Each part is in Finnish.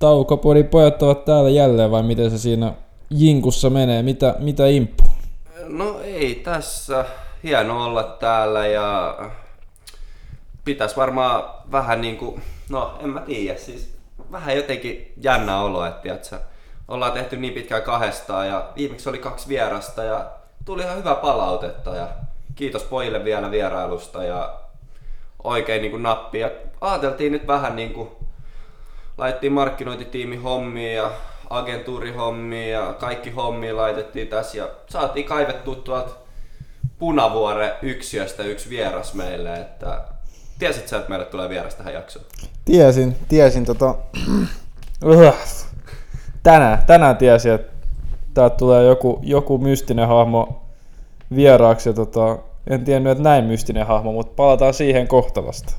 Taukopodin pojat ovat täällä jälleen vai miten se siinä jinkussa menee? Mitä, mitä imppu? No ei tässä. Hieno olla täällä ja pitäisi varmaan vähän niinku, no en mä tiedä, siis vähän jotenkin jännä olo, että tiiätkö, ollaan tehty niin pitkään kahdestaan ja viimeksi oli kaksi vierasta ja tuli ihan hyvä palautetta ja kiitos pojille vielä vierailusta ja oikein niin kuin nappi. Ja ajateltiin nyt vähän niin kuin, laitettiin markkinointitiimi hommiin ja agentuurihommia ja kaikki hommia laitettiin tässä ja saatiin kaivettua tuolta Punavuore yksiöstä yksi vieras meille, että tiesit sä, että meille tulee vieras tähän jaksoon? Tiesin, tiesin tota... tänään, tänään tiesin, että täältä tulee joku, joku mystinen hahmo vieraaksi ja tota, en tiennyt, että näin mystinen hahmo, mutta palataan siihen kohta vasta.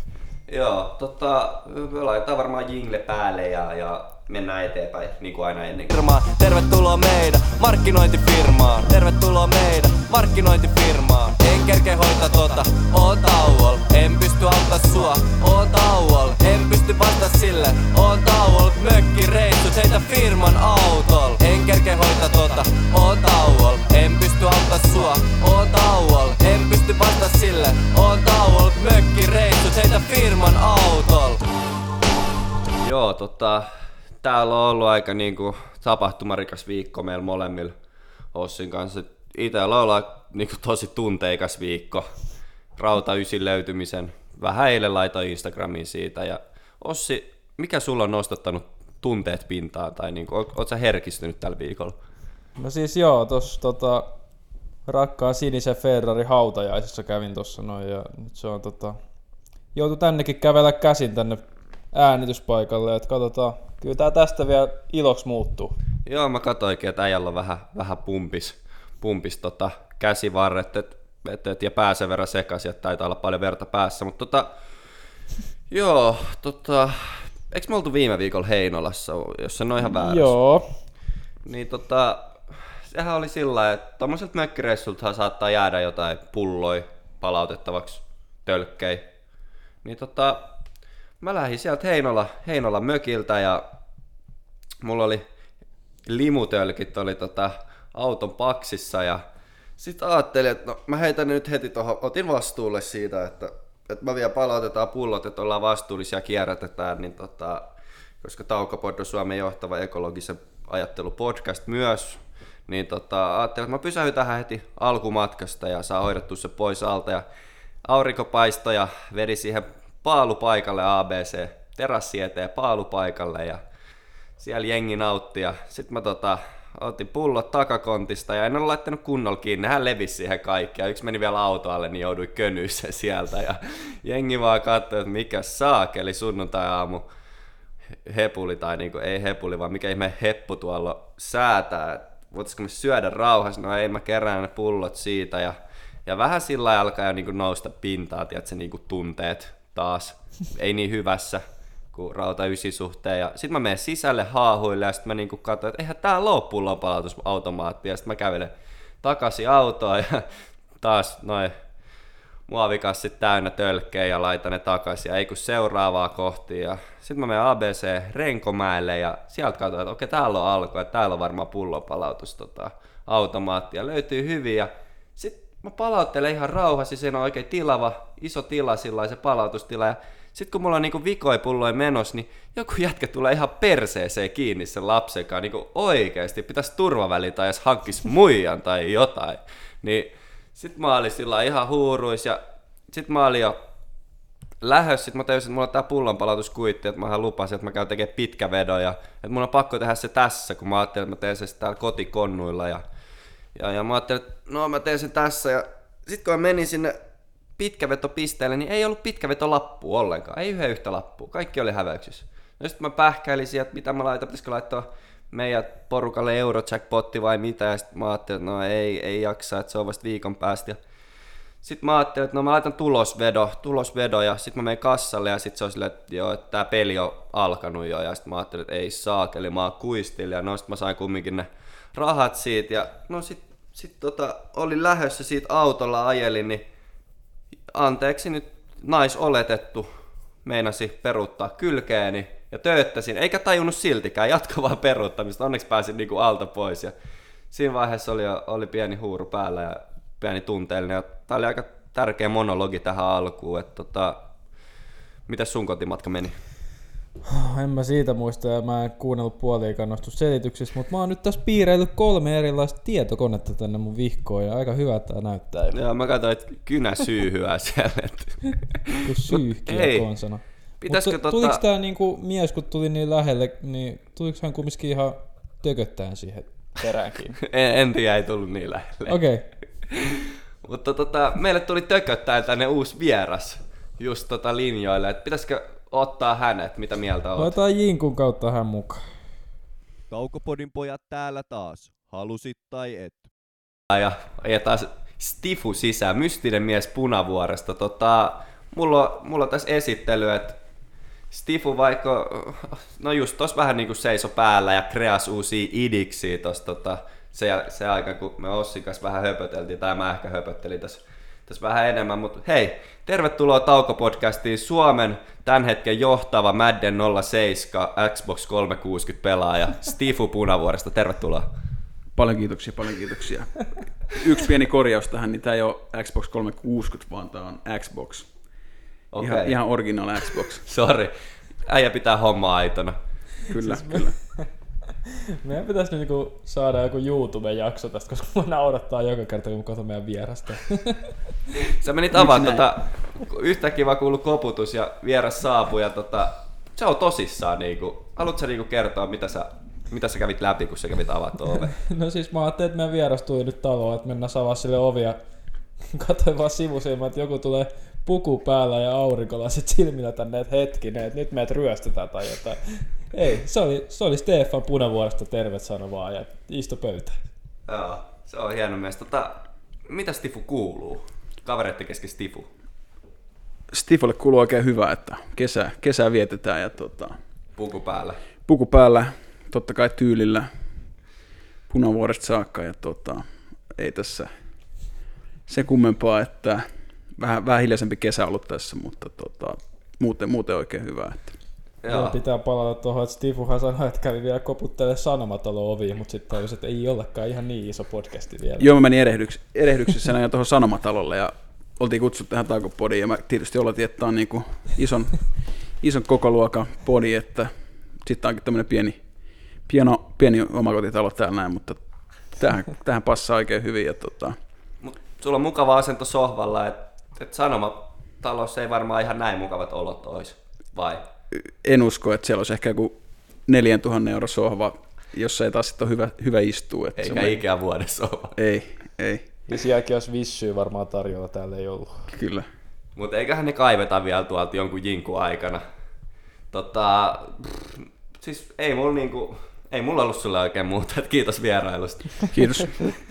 Joo, tota, laitetaan varmaan jingle päälle ja, ja mennään eteenpäin, niin kuin aina ennen. Tervetuloa meidän markkinointifirmaan. Tervetuloa meidän markkinointifirmaan. En kerke hoita tota, oon tauol. En pysty auttaa sua, oon tauol. En pysty vasta sille, oon tauol. Mökki reissut heitä firman autol. En kerke hoita tota, oon tauol. En pysty auttaa sua, oon tauol. En pysty vasta sille, oon tauol. Mökki reissut heitä firman autol. Joo, tota, täällä on ollut aika niinku tapahtumarikas viikko meillä molemmilla Ossin kanssa. Itellä on niinku tosi tunteikas viikko. Rauta ysin löytymisen. Vähän eilen laitoin Instagramiin siitä. Ja Ossi, mikä sulla on nostattanut tunteet pintaan? Tai niinku, oot, oot sä herkistynyt tällä viikolla? No siis joo, tossa tota, rakkaan sinisen Ferrari hautajaisissa kävin tossa noin ja nyt se on tota, joutu tännekin kävellä käsin tänne äänityspaikalle, että katsotaan, kyllä tää tästä vielä iloksi muuttuu. Joo, mä katsoinkin, että äijällä on vähän, vähän pumpis, pumpis tota käsivarret et, et, et, ja pääsen verran sekaisin, että taitaa olla paljon verta päässä, mutta tota, joo, tota, eikö me oltu viime viikolla Heinolassa, jos se on ihan väärässä? Joo, Niin tota, sehän oli sillä että tommoselta mökkireissultahan saattaa jäädä jotain pulloi palautettavaksi tölkkei. Niin tota, mä lähdin sieltä Heinola, Heinola mökiltä ja mulla oli limutölkit oli tota auton paksissa ja sitten ajattelin, että no, mä heitän nyt heti tuohon, otin vastuulle siitä, että, että mä vielä palautetaan pullot, että ollaan vastuullisia kierrätetään, niin tota, koska Taukopod on Suomen johtava ekologisen ajattelupodcast myös, niin tota, ajattelin, että mä pysähdyn tähän heti alkumatkasta ja saa hoidettua se pois alta ja aurinko ja vedi siihen paalupaikalle ABC, terassi eteen paalupaikalle ja siellä jengi nautti ja sit mä tota, otin pullot takakontista ja en ole laittanut kunnolla kiinni, nehän levisi siihen ja yksi meni vielä autoalle, niin joudui könyyseen sieltä ja jengi vaan katsoi, että mikä saakeli sunnuntai-aamu hepuli tai niinku, ei hepuli, vaan mikä ihme heppu tuolla säätää, voitaisiko me syödä rauhassa, no ei mä kerään ne pullot siitä ja, ja vähän sillä alkaa jo niinku nousta pintaa, tiedätkö, niinku tunteet taas, ei niin hyvässä kuin rauta ysi suhteen. Ja sitten mä menen sisälle haahuille ja sitten mä niinku katsoin, että eihän tää ole pullonpalautusautomaatti. Ja sitten mä kävelen takaisin autoon ja taas noin muovikassit täynnä tölkkejä ja laitan ne takaisin ja ei kun seuraavaa kohti. Ja sitten mä menen ABC Renkomäelle ja sieltä katsoin, että okei täällä on alko ja täällä on varmaan pullonpalautus tota, ja löytyy hyvin. Ja sitten mä palauttelen ihan rauhassa, siinä on oikein tilava, iso tila sillä se palautustila. Ja sitten kun mulla on niinku vikoi pulloin menos, niin joku jätkä tulee ihan perseeseen kiinni sen lapsen kanssa. Niinku oikeesti pitäisi turvaväli tai edes hankkis muijan tai jotain. Niin sit mä olin sillä ihan huuruis ja sit mä olin jo lähössä, sit mä tajusin, että mulla on tää pullonpalautuskuitti, että mä lupasin, että mä käyn tekemään pitkä vedo ja että mun on pakko tehdä se tässä, kun mä ajattelin, että mä teen se täällä kotikonnuilla ja, ja, ja mä ajattelin, että no mä teen sen tässä. Ja sit kun mä menin sinne pitkävetopisteelle, niin ei ollut pitkävetolappua ollenkaan, ei yhden yhtä lappua, kaikki oli häväyksissä. No sitten mä pähkäilin sieltä, mitä mä laitan, pitäisikö laittaa meidän porukalle Eurojackpotti vai mitä, ja sitten mä ajattelin, että no ei, ei jaksa, että se on vasta viikon päästä. Sitten mä ajattelin, että no mä laitan tulosvedo, tulosvedo ja sitten mä menen kassalle ja sitten se on silleen, että joo, että tää peli on alkanut jo. Ja sitten mä ajattelin, että ei saakeli, mä oon kuistilla. Ja no sit mä sain kumminkin ne rahat siitä ja no sit, sit tota, olin lähdössä siitä autolla ajelin, niin anteeksi nyt naisoletettu meinasi peruuttaa kylkeeni ja tööttäsin, eikä tajunnut siltikään, jatko vaan peruuttamista, onneksi pääsin niinku alta pois. Ja siinä vaiheessa oli, oli pieni huuru päällä ja pieni tunteellinen. Ja tää oli aika tärkeä monologi tähän alkuun, että tota, Mitäs sun kotimatka meni? En mä siitä muista ja mä en kuunnellut puoliikaan noista selityksistä, mutta mä oon nyt tässä piireillyt kolme erilaista tietokonetta tänne mun vihkoon ja aika hyvä tää näyttää. Joo, mä katsoin, että kynä syyhyää siellä. Kun syyhkiä konsana. Pitäisikö Mutta tota... tuliko tää niinku mies, kun tuli niin lähelle, niin tuliko hän kumminkin ihan tököttäen siihen peräänkin? en, en tiedä, ei tullut niin lähelle. Okei. Okay. Mutta tota, meille tuli tököttäen tänne uusi vieras just tota linjoille, että pitäisikö ottaa hänet, mitä mieltä oot? Laitetaan Jinkun kautta hän mukaan. Kaukopodin pojat täällä taas. Halusit tai et. Ja ajetaan Stifu sisään, mystinen mies Punavuoresta. Tota, mulla, on, mulla on tässä esittely, että Stifu vaikka, no just tos vähän niinku seiso päällä ja kreas uusia idiksi tossa tota, se, se aika, kun me Ossin kanssa vähän höpöteltiin, tai mä ehkä höpöttelin tässä, tässä vähän enemmän, mutta hei, tervetuloa Tauko-podcastiin Suomen tämän hetken johtava Madden 07 Xbox 360 pelaaja Stifu Punavuoresta, tervetuloa. Paljon kiitoksia, paljon kiitoksia. Yksi pieni korjaus tähän, niin tämä ei ole Xbox 360, vaan tämä on Xbox. Okei. Ihan, ihan original Xbox. Sori, äijä pitää hommaa aitona. Kyllä, kyllä. Meidän pitäisi nyt niinku saada joku YouTube-jakso tästä, koska mua naurattaa joka kerta, kun katson meidän vierasta. Sä menit avaa tota, yhtäkkiä vaan kuulu koputus ja vieras saapui ja tota, se on tosissaan niinku. Haluatko sä niinku kertoa, mitä sä, mitä sä kävit läpi, kun sä kävit avaa tuon oven? No siis mä ajattelin, että meidän vieras tuli nyt taloon, että mennään avaa sille ovia. Katsoin vaan sivusilmä, että joku tulee puku päällä ja aurinkolasit silmillä tänne, että hetkinen, että nyt meidät ryöstetään tai jotain. Ei, se oli, se oli Stefan Punavuoresta terve sano vaan ja istu pöytään. Joo, se on hieno mies. Tota, mitä Stifu kuuluu? Kavereiden kesken Stifu. Stifolle kuuluu oikein hyvä, että kesä, kesää vietetään ja tota, Puku päällä. puku päällä, totta kai tyylillä punavuoresta saakka ja tota, ei tässä se kummempaa, että vähän, vähän hiljaisempi kesä ollut tässä, mutta tota, muuten, muuten oikein hyvä. Että. Joo. pitää palata tuohon, että Stifuhan sanoi, että kävi vielä koputtelemaan sanomatalo oviin, mutta sitten tajusin, että ei olekaan ihan niin iso podcasti vielä. Joo, mä menin erehdyks, erehdyksessä näin tuohon Sanomatalolle ja oltiin kutsuttu tähän taukopodiin ja mä tietysti oletin, että tämä on niinku ison, ison koko luokan podi, että sitten onkin tämmöinen pieni, pieno, pieni omakotitalo täällä näin, mutta tähän, tähän passaa oikein hyvin ja tota, Mut sulla on mukava asento sohvalla, että et sanomatalossa ei varmaan ihan näin mukavat olot olisi. Vai? En usko, että siellä olisi ehkä joku 4000 euro sohva, jossa ei taas sitten ole hyvä, hyvä istua. Että Eikä semmoinen- ikään vuodessa ole. Ei, ei, Ja sielläkin olisi vissyä varmaan tarjolla, täällä ei ollut. kyllä. Mutta eiköhän ne kaiveta vielä tuolta jonkun jinku aikana. Tota, pff, siis ei mulla niinku, ei mulla ollut sulle oikein muuta, että kiitos vierailusta. Kiitos.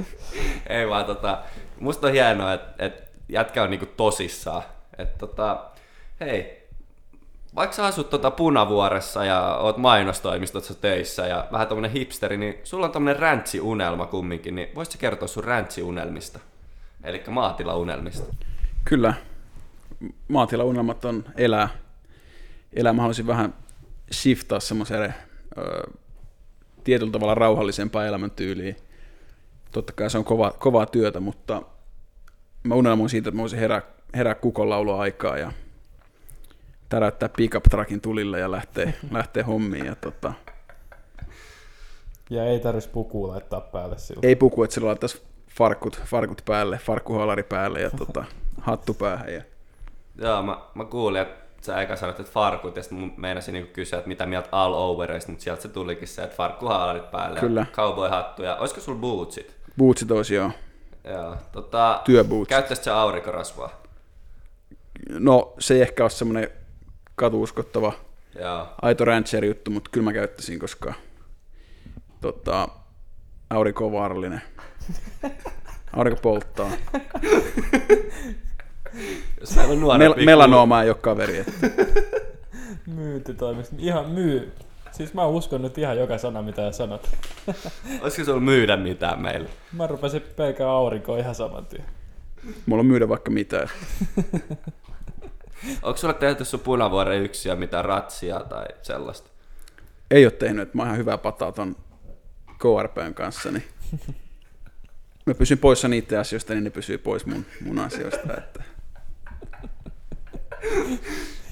ei vaan tota, musta on hienoa, että et jätkä on niinku tosissaan. Et tota, hei, vaikka sä asut tota Punavuoressa ja oot mainostoimistossa töissä ja vähän tommonen hipsteri, niin sulla on tommonen räntsiunelma kumminkin, niin voisitko kertoa sun räntsiunelmista? Eli maatilaunelmista. Kyllä. Maatilaunelmat on elää. elää. Mä haluaisin vähän shiftaa semmoiseen ö, tietyllä tavalla rauhallisempaan elämäntyyliin. Totta kai se on kova, kovaa työtä, mutta mä unelmoin siitä, että mä voisin herää, herää kukonlaulua aikaa ja täräyttää pickup truckin tulille ja lähtee, lähtee hommiin. Ja tota, Ja ei tarvitsisi pukua laittaa päälle silloin. ei puku, että sillä laittaisi farkut, farkut päälle, farkkuhalari päälle ja tota, hattu päähän. Ja Joo, mä, mä kuulin, että sä eka sanoit, että farkut, ja sitten meinasin niinku kysyä, että mitä mieltä all overista, mutta sieltä se tulikin se, että farkkuhaalarit päälle Kyllä. ja cowboy-hattu, ja olisiko sulla bootsit? bootsit olisi joo. Joo, tota, Työbootsit. Käyttäisit sä aurinkorasvaa? No se ei ehkä ole semmoinen katuuskottava Joo. aito rancher juttu, mutta kyllä mä käyttäisin, koska tota, aurinko on vaarallinen. Aurinko polttaa. Jos on nuorempi Mel- melanooma ei ole kaveri. Että. Myyntitoimista. Ihan myy. Siis mä uskon nyt ihan joka sana, mitä sanot. Olisiko sulla myydä mitään meille? Mä rupesin pelkää aurinkoa ihan saman tien. Mulla on myydä vaikka mitä. Onko sulle tehty sun punavuoren yksiä mitään ratsia tai sellaista? Ei ole tehnyt, että mä oon ihan hyvä pataa ton KRPn kanssa, niin mä pysyn poissa niiden asioista, niin ne pysyy pois mun, mun asioista. Että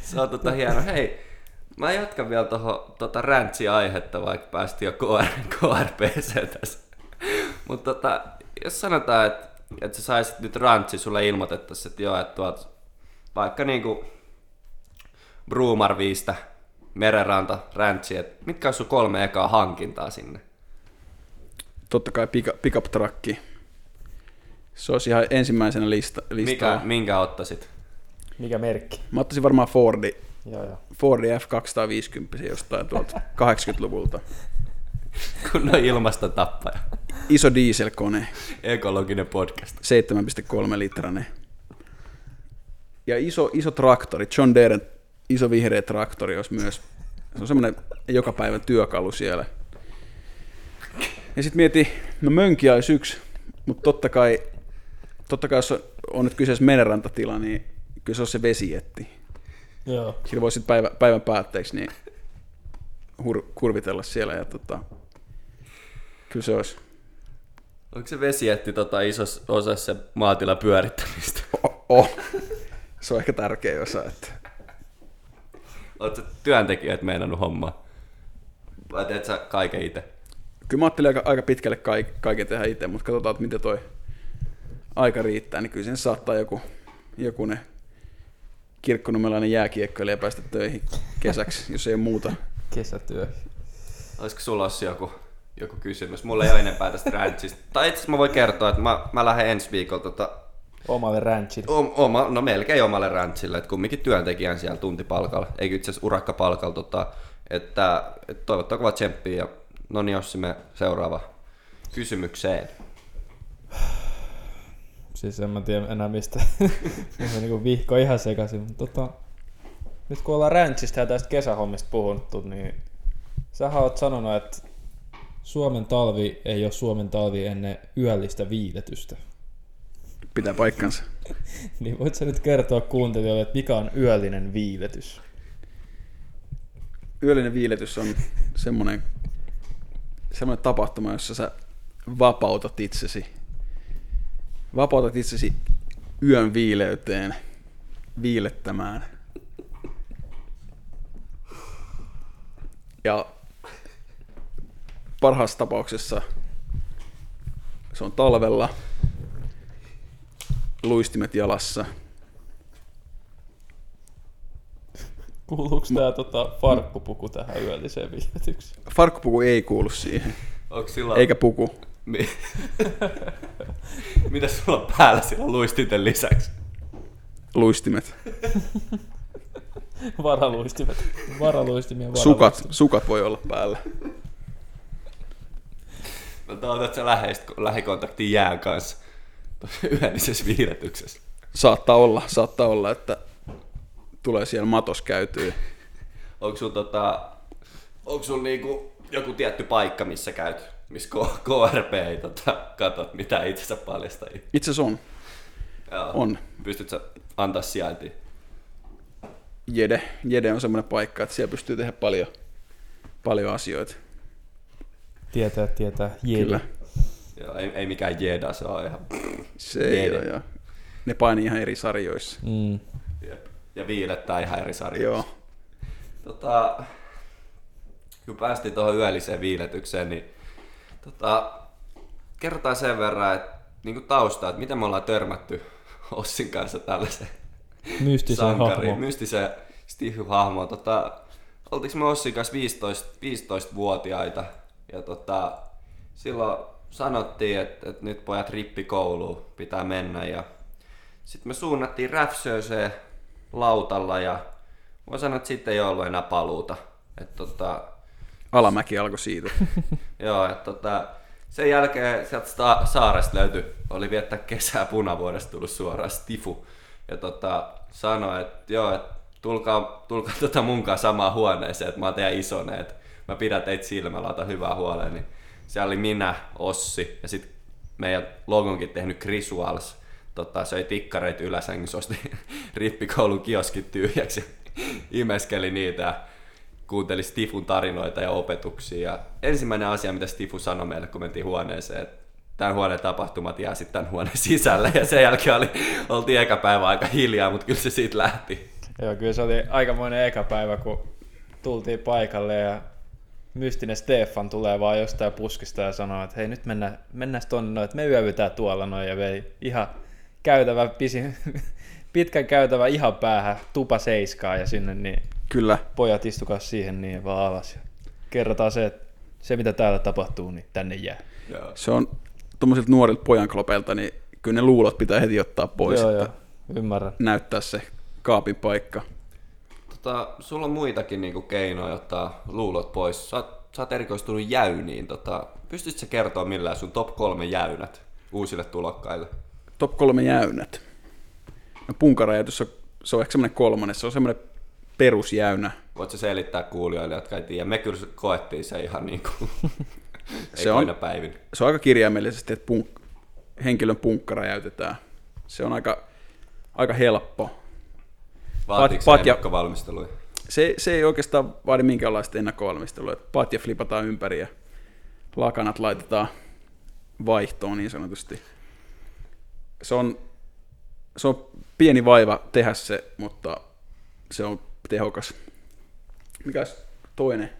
Se on tota hieno. Hei, mä jatkan vielä tuohon tota rantsi-aihetta, vaikka päästiin jo KR, KRPC tässä. Mutta tota, jos sanotaan, että, että sä saisit nyt rantsi, sulle ilmoitettaisiin, että joo, että tuolta vaikka niinku Bruumarviistä, Merenranta, Rantsi, että mitkä on sun kolme ekaa hankintaa sinne? totta kai pick, pickup trucki. Se olisi ihan ensimmäisenä lista, listalla. Mikä, minkä ottaisit? Mikä merkki? Mä ottaisin varmaan Fordi, Joo, joo. Fordi F250 jostain tuolta 80-luvulta. Kun on ilmastotappaja. Iso dieselkone, Ekologinen podcast. 7,3 litranen. Ja iso, iso traktori, John Deere iso vihreä traktori olisi myös. Se on semmoinen joka päivän työkalu siellä. Ja sitten mieti, no mönkiä olisi yksi, mutta totta kai, totta kai jos on, on nyt kyseessä merenrantatila, niin kyllä se on se vesietti. Joo. Sillä voisi päivä, päivän päätteeksi niin hur, kurvitella siellä ja tota, kyllä se olisi. Onko se vesietti tota isossa osassa se maatila pyörittämistä? Oh, oh. Se on ehkä tärkeä osa, että Oletko työntekijät meinannut hommaa? Vai teet sä kaiken itse? kyllä mä ajattelin aika, aika pitkälle kaik, kaiken tehdä itse, mutta katsotaan, että miten toi aika riittää, niin kyllä sen saattaa joku, joku ne kirkkonummelainen jääkiekkoilija päästä töihin kesäksi, jos ei ole muuta. Kesätyö. Olisiko sulla Ossi joku, joku kysymys? Mulla ei ole enempää tästä ranchista. Tai itse asiassa mä voin kertoa, että mä, mä lähden ensi viikolla tota, Omalle ranchille. o- oma, no melkein omalle ranchille, että kumminkin työntekijän siellä tuntipalkalla, eikö itse asiassa urakkapalkalla, tota, että, että toivottavasti kova tsemppiä ja no niin Ossi, me seuraava kysymykseen. Siis en mä tiedä enää mistä. Mä niinku vihko ihan sekaisin. Mutta tota, nyt kun ollaan ranchista ja tästä kesähommista puhuttu, niin sähän oot sanonut, että Suomen talvi ei ole Suomen talvi ennen yöllistä viiletystä. Pitää paikkansa. Niin voit sä nyt kertoa kuuntelijoille, että mikä on yöllinen viiletys? Yöllinen viiletys on semmoinen, semmoinen tapahtuma, jossa sä vapautat itsesi. Vapautat itsesi yön viileyteen viilettämään. Ja parhaassa tapauksessa se on talvella, luistimet jalassa, Kuuluuko tää tota farkkupuku tähän yölliseen viiletykseen? Farkkupuku ei kuulu siihen, Onko sillä... eikä puku. Mi- Mitä sulla on päällä sillä luistinten lisäksi? Luistimet. Varaluistimet. Varaluistimia Sukat, sukat voi olla päällä. No otat sä läheistä, lähikontaktin jään kanssa yöllisessä viiletyksessä. Saattaa olla, saattaa olla, että tulee siellä matos käytyä. Onko sulla tota, onko sulla niinku joku tietty paikka, missä käyt, missä K- KRP ei tota, katot mitä itsensä paljastaa? Itse asiassa on. Joo. On. Pystyt sä antaa sijaintia? Jede. Jede on semmoinen paikka, että siellä pystyy tehdä paljon, paljon asioita. Tietää, tietää. Jedi. Kyllä. Joo, ei, ei mikään jeda, se on ihan... Se ei ole, ja ne painii ihan eri sarjoissa. Mm. Jep. Ja viilettää ihan eri sarjoissa. Joo. Tota, kun päästiin tuohon yölliseen viiletykseen, niin tota, kerrotaan sen verran, että niin taustaa, että miten me ollaan törmätty Ossin kanssa tällaiseen Mystiseen sankariin, hahmoon. mystiseen Steve-hahmoon. Tota, oltiinko me Ossin kanssa 15, 15-vuotiaita ja tota, silloin sanottiin, että, että nyt pojat rippikouluun pitää mennä ja sitten me suunnattiin räfsööseen lautalla ja voin sanoa, että sitten ei ollut enää paluuta. Et tota, Alamäki alkoi siitä. joo, et tota, sen jälkeen sieltä sta- saaresta löytyi, oli viettää kesää punavuodesta tullut suoraan Stifu. Ja tota, sanoi, että joo, että tulkaa, tulkaa tota mun kanssa samaan huoneeseen, että mä oon teidän isonen, että mä pidän teitä silmällä, otan hyvää huoleen. Niin siellä oli minä, Ossi ja sitten meidän logonkin tehnyt Chris Walls tota, söi tikkareita yläsängyssä, osti rippikoulun kioskit tyhjäksi imeskeli niitä ja kuunteli Stifun tarinoita ja opetuksia. Ja ensimmäinen asia, mitä Stifu sanoi meille, kun mentiin huoneeseen, että tämän huoneen tapahtumat jää sitten tämän huoneen sisälle. Ja sen jälkeen oli, oltiin eka päivä aika hiljaa, mutta kyllä se siitä lähti. Joo, kyllä se oli aikamoinen eka päivä, kun tultiin paikalle ja mystinen Stefan tulee vaan jostain puskista ja sanoo, että hei nyt mennään, mennään tonne noin, että me yövytään tuolla noin ja vei ihan käytävä, pisi, pitkän käytävä ihan päähän, tupa seiskaa ja sinne niin Kyllä. pojat istukaa siihen niin vaan alas ja kerrotaan se, että se mitä täällä tapahtuu, niin tänne jää. Joo. Se on tuommoisilta nuorilta pojanklopeilta, niin kyllä ne luulot pitää heti ottaa pois, joo, että joo, ymmärrän. näyttää se kaapin paikka. Tota, sulla on muitakin niinku keinoja ottaa luulot pois. Sä oot, sä oot erikoistunut jäyniin. Tota, pystyisit sä kertoa millään sun top kolme jäynät uusille tulokkaille? Top kolme jäynät. No punkaräjätys on, se on ehkä semmoinen kolmannen, se on semmoinen perusjäynä. Voit sä selittää kuulijoille, jotka ei tiedä. Me kyllä koettiin se ihan niinku Se on- päivin. Se on aika kirjaimellisesti, että punk, henkilön punkka räjäytetään. Se on aika, aika helppo. Vaatiiko pat- se ja- ennakkovalmisteluja? Se, se ei oikeastaan vaadi minkäänlaista ennakkovalmistelua. Patja flipataan ympäri ja lakanat laitetaan vaihtoon niin sanotusti. Se on, se on pieni vaiva tehdä se, mutta se on tehokas. Mikäs toinen?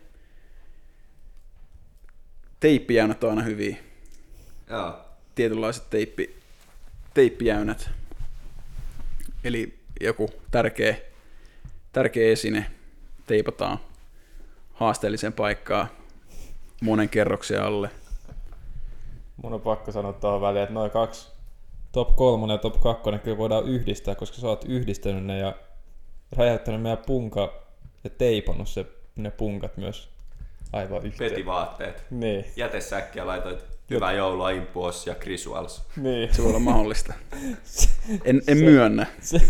Teippijäynät on aina hyviä. Joo. Tietynlaiset teippi, teippijäynät. Eli joku tärkeä, tärkeä esine teipataan haasteelliseen paikkaan monen kerroksen alle. Mun on pakko sanoa tuohon väliin, että noin kaksi top 3 ja top 2 kyllä voidaan yhdistää, koska sä oot yhdistänyt ne ja räjäyttänyt meidän punka ja teipannut se, ne punkat myös aivan yhteen. Petivaatteet. Niin, Jätesäkkiä laitoit Hyvää joulua Impuos ja Crisuals. niin. Se voi olla mahdollista. En, en myönnä. Se,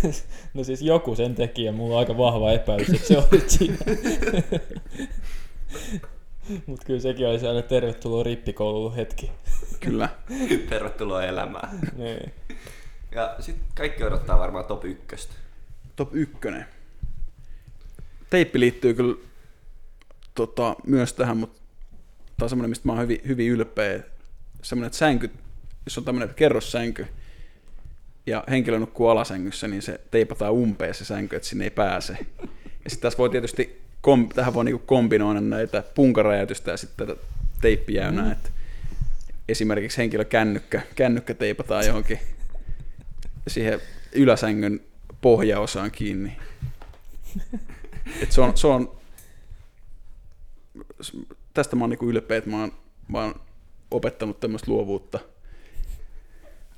no siis joku sen teki ja mulla on aika vahva epäilys, että se oli siinä. Mutta kyllä sekin oli sellainen tervetuloa rippikouluun hetki. Kyllä. Tervetuloa elämään. Niin. Ja sitten kaikki odottaa varmaan top ykköstä. Top ykkönen. Teippi liittyy kyllä tota, myös tähän, mutta tämä on semmoinen, mistä mä oon hyvin, hyvin ylpeä. Semmoinen, että sänky, jos on tämmöinen kerrossänky ja henkilö nukkuu alasängyssä, niin se teipataan umpeen se sänky, että sinne ei pääse. Ja sitten tässä voi tietysti, kom, tähän voi niinku kombinoida näitä punkaräjäytystä ja sitten tätä teippijäynää, mm. että esimerkiksi henkilö kännykkä, kännykkä teipataan johonkin siihen yläsängyn pohjaosaan kiinni. Et se on, se on, tästä mä oon niinku ylpeä, että mä oon, mä oon opettanut tämmöistä luovuutta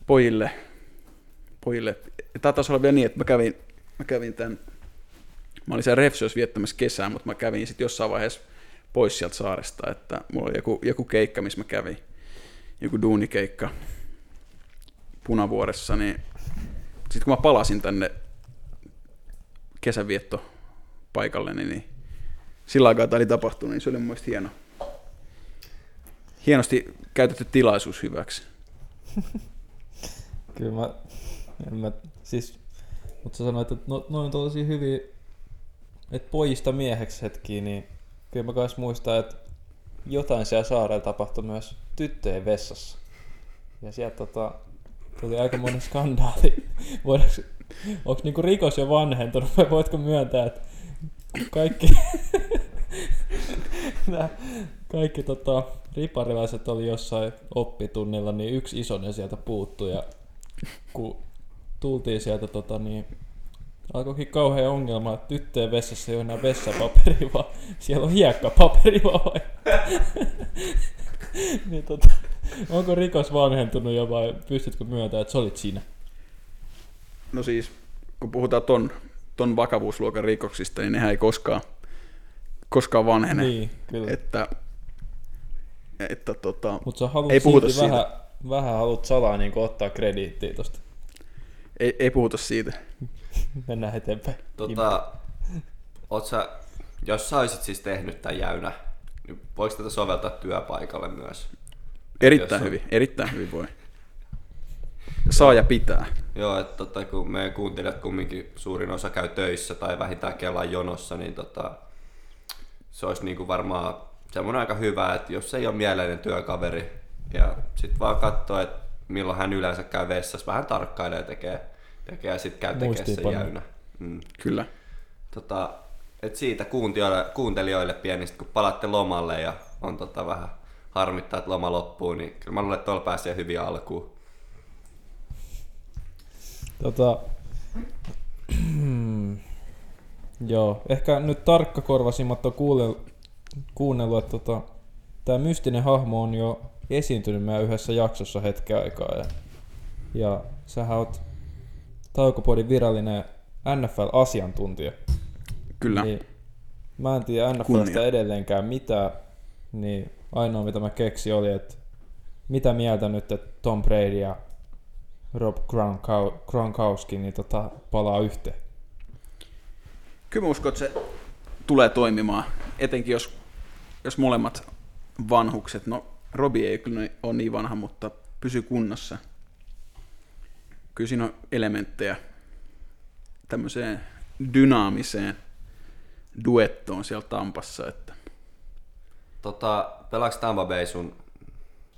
pojille. pojille. Tämä taisi olla vielä niin, että mä kävin, mä kävin tämän, mä olin siellä Refsios viettämässä kesää, mutta mä kävin sitten jossain vaiheessa pois sieltä saaresta, että mulla oli joku, joku keikka, missä mä kävin, joku duunikeikka Punavuoressa, niin sitten kun mä palasin tänne kesävietto paikalle, niin sillä aikaa tämä oli tapahtunut, niin se oli mun mielestä hieno. Hienosti käytetty tilaisuus hyväksi. Kyllä mä, en mä siis, mutta sä sanoit, että no, noin tosi hyviä, että pojista mieheksi hetkiä, niin kyllä mä kans muistan, että jotain siellä saarella tapahtui myös tyttöjen vessassa. Ja sieltä tota, tuli aika monen skandaali. Onko niinku rikos jo vanhentunut vai voitko myöntää, että kaikki, nää, kaikki tota, riparilaiset oli jossain oppitunnilla, niin yksi isonen sieltä puuttui ja kun tultiin sieltä tota niin, alkoikin kauhea ongelma, että tyttöjen vessassa ei ole enää vessapaperi, vaan siellä on hiekkapaperi vaan. niin tota, onko rikos vanhentunut jo vai pystytkö myöntämään, että sä olit siinä? No siis, kun puhutaan ton, ton vakavuusluokan rikoksista, niin nehän ei koskaan, koskaan vanhene. Niin, kyllä. Että, että tota, Mutta sä haluat ei puhuta siitä. vähän, vähän haluat salaa niin ottaa krediittiä tosta. ei, ei puhuta siitä. Mennään eteenpäin. Tota, oot sä, jos sä olisit siis tehnyt tämän jäynä, niin voiko tätä soveltaa työpaikalle myös? Erittäin on- hyvin, erittäin hyvin voi. Saa ja pitää. Joo, että tota, kun meidän kuuntelijat kumminkin suurin osa käy töissä tai vähintään Kelan jonossa, niin tota, se olisi niinku varmaan semmoinen aika hyvä, että jos ei ole mieleinen työkaveri ja sitten vaan katsoo, että milloin hän yleensä käy vessassa, vähän tarkkailee ja tekee, tekee ja sitten käy tekemään sen jäynä. Mm. Kyllä. Tota, et siitä kuuntelijoille, kuuntelijoille pienistä, kun palatte lomalle ja on tota vähän harmittaa, että loma loppuu, niin kyllä mä luulen, että tuolla pääsee hyvin alkuun. Tota, joo, ehkä nyt tarkkakorvasimmat on kuule, kuunnellut, että tota, tämä mystinen hahmo on jo esiintynyt meidän yhdessä jaksossa hetken aikaa. Ja, ja sähän oot Taukopodin virallinen NFL-asiantuntija. Kyllä. Niin, mä en tiedä NFLstä Kunnia. edelleenkään mitään, niin ainoa mitä mä keksin oli, että mitä mieltä nyt, että Tom Brady ja Rob Gronkowski niin tota, palaa yhteen. Kyllä mä uskon, että se tulee toimimaan, etenkin jos, jos molemmat vanhukset, no Robi ei kyllä ole niin vanha, mutta pysyy kunnossa. Kyllä siinä on elementtejä tämmöiseen dynaamiseen duettoon siellä Tampassa, että Tota, pelaaks Tampa Bay sun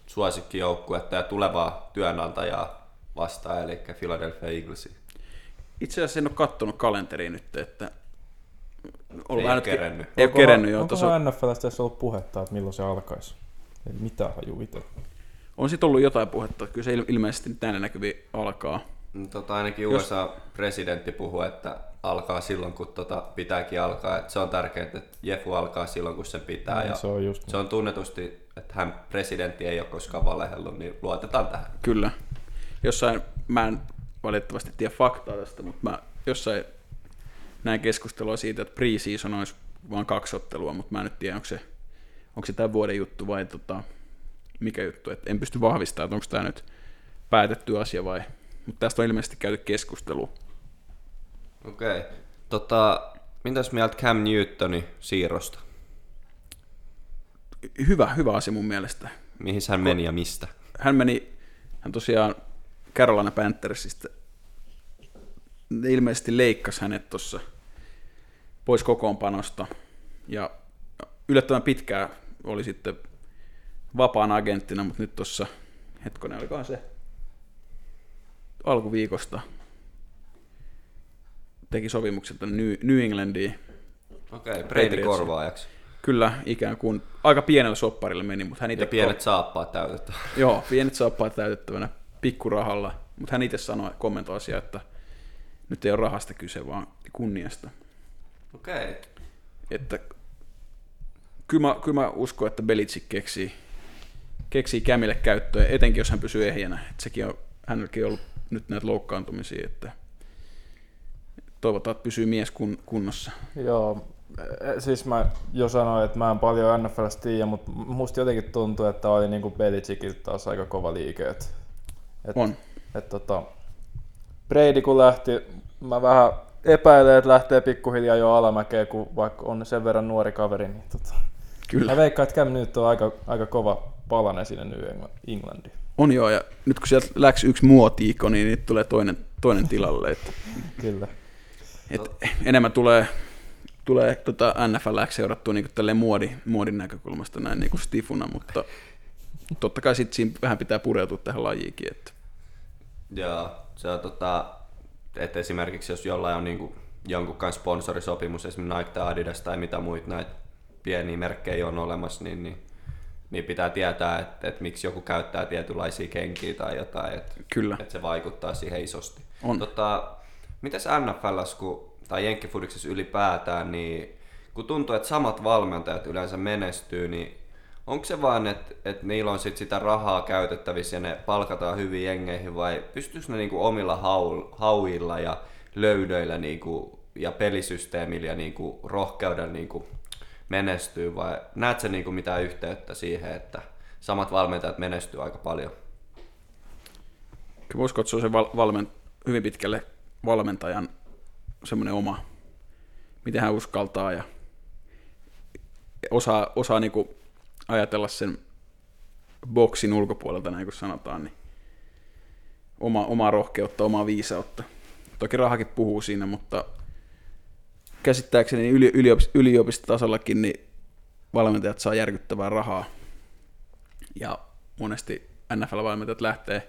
suosikkijoukkuetta ja tulevaa työnantajaa vastaan, eli Philadelphia Eaglesia? itse asiassa en ole kattonut kalenteriin nyt, että on Ei vähän nyt- kerennyt. Ei ole kerennyt, joo. Onko NFLstä tässä ollut puhetta, että milloin se alkaisi? Ei mitään haju itse. on sitten ollut jotain puhetta, kyllä se il- ilmeisesti tänne näkyviin alkaa. Mm, Tota, ainakin Jos- USA-presidentti puhuu, että alkaa silloin, kun tota pitääkin alkaa. Et se on tärkeää, että Jefu alkaa silloin, kun sen pitää. Niin, ja se on just se on tunnetusti, että hän presidentti ei ole koskaan valehellut, niin luotetaan tähän. Kyllä. Jossain, mä en valitettavasti tiedä faktaa tästä, mutta mä jossain näin keskustelua siitä, että pre-season olisi vain kaksi ottelua, mutta mä en nyt tiedä, onko se, onko se tämän vuoden juttu vai tota, mikä juttu. Et en pysty vahvistamaan, että onko tämä nyt päätetty asia vai... Mutta tästä on ilmeisesti käyty keskustelua. Okei. Okay. Tota, mitäs mieltä Cam Newtoni siirrosta? Hyvä, hyvä asia mun mielestä. Mihin hän meni ja mistä? hän meni, hän tosiaan Carolina Panthersista ilmeisesti leikkasi hänet tuossa pois kokoonpanosta ja yllättävän pitkään oli sitten vapaan agenttina, mutta nyt tuossa, hetkonen, olikohan se alkuviikosta teki sopimuksen tänne New, Englandiin. Okei, okay, Brady korvaajaksi. Kyllä, ikään kuin aika pienellä sopparilla meni, mutta hän itse Ja pienet saappaat täytetään. Joo, pienet saappaat täytettävänä pikkurahalla, mutta hän itse sanoi, kommentoi asiaa, että nyt ei ole rahasta kyse, vaan kunniasta. Okei. Okay. Että kyllä mä, kyllä mä uskon, että Belichick keksii, keksii Kämille käyttöä, etenkin jos hän pysyy ehjänä. Että sekin on, hänelläkin on ollut nyt näitä loukkaantumisia, että toivotaan, että pysyy mies kun, kunnossa. Joo, e- siis mä jo sanoin, että mä en paljon NFLstä tiedä, mutta musta jotenkin tuntuu, että oli niinku Belichickiltä taas aika kova liike. Et, et, On. Et tota, Brady kun lähti, mä vähän epäilen, että lähtee pikkuhiljaa jo alamäkeen, kun vaikka on sen verran nuori kaveri, niin tota, Kyllä. mä veikkaan, että Cam nyt on aika, aika kova palanen sinne New Engla- Englandiin. On joo, ja nyt kun sieltä läks yksi muotiiko, niin nyt tulee toinen, toinen tilalle. Että Kyllä. Et enemmän tulee, tulee tota NFL seurattua niin tälleen muodi, muodin näkökulmasta näin niin kuin stifuna, mutta totta kai sit siinä vähän pitää pureutua tähän lajiinkin. Että Joo, se on tota, että esimerkiksi jos jollain on niinku jonkun kanssa sponsorisopimus, esimerkiksi Nike tai Adidas tai mitä muita näitä pieniä merkkejä on olemassa, niin, niin, niin pitää tietää, että, että miksi joku käyttää tietynlaisia kenkiä tai jotain, että, Kyllä. että se vaikuttaa siihen isosti. On. Tota, mitäs NFLs kun, tai Jenkkifudiksessa ylipäätään, niin kun tuntuu, että samat valmentajat yleensä menestyy, niin onko se vaan, että, että niillä on sit sitä rahaa käytettävissä ja ne palkataan hyviin jengeihin vai pystyykö ne niinku omilla hau, hauilla ja löydöillä niinku, ja pelisysteemillä ja niinku rohkeudella niinku menestyy vai näet sä niinku mitään yhteyttä siihen, että samat valmentajat menestyy aika paljon? voisi katsoa se val, valmen, hyvin pitkälle valmentajan semmoinen oma, miten hän uskaltaa ja osaa, osaa niin kuin ajatella sen boksin ulkopuolelta, näin kuin sanotaan, niin oma, omaa rohkeutta, omaa viisautta. Toki rahakin puhuu siinä, mutta käsittääkseni yli, yliopist, yliopistotasollakin niin valmentajat saa järkyttävää rahaa. Ja monesti NFL-valmentajat lähtee,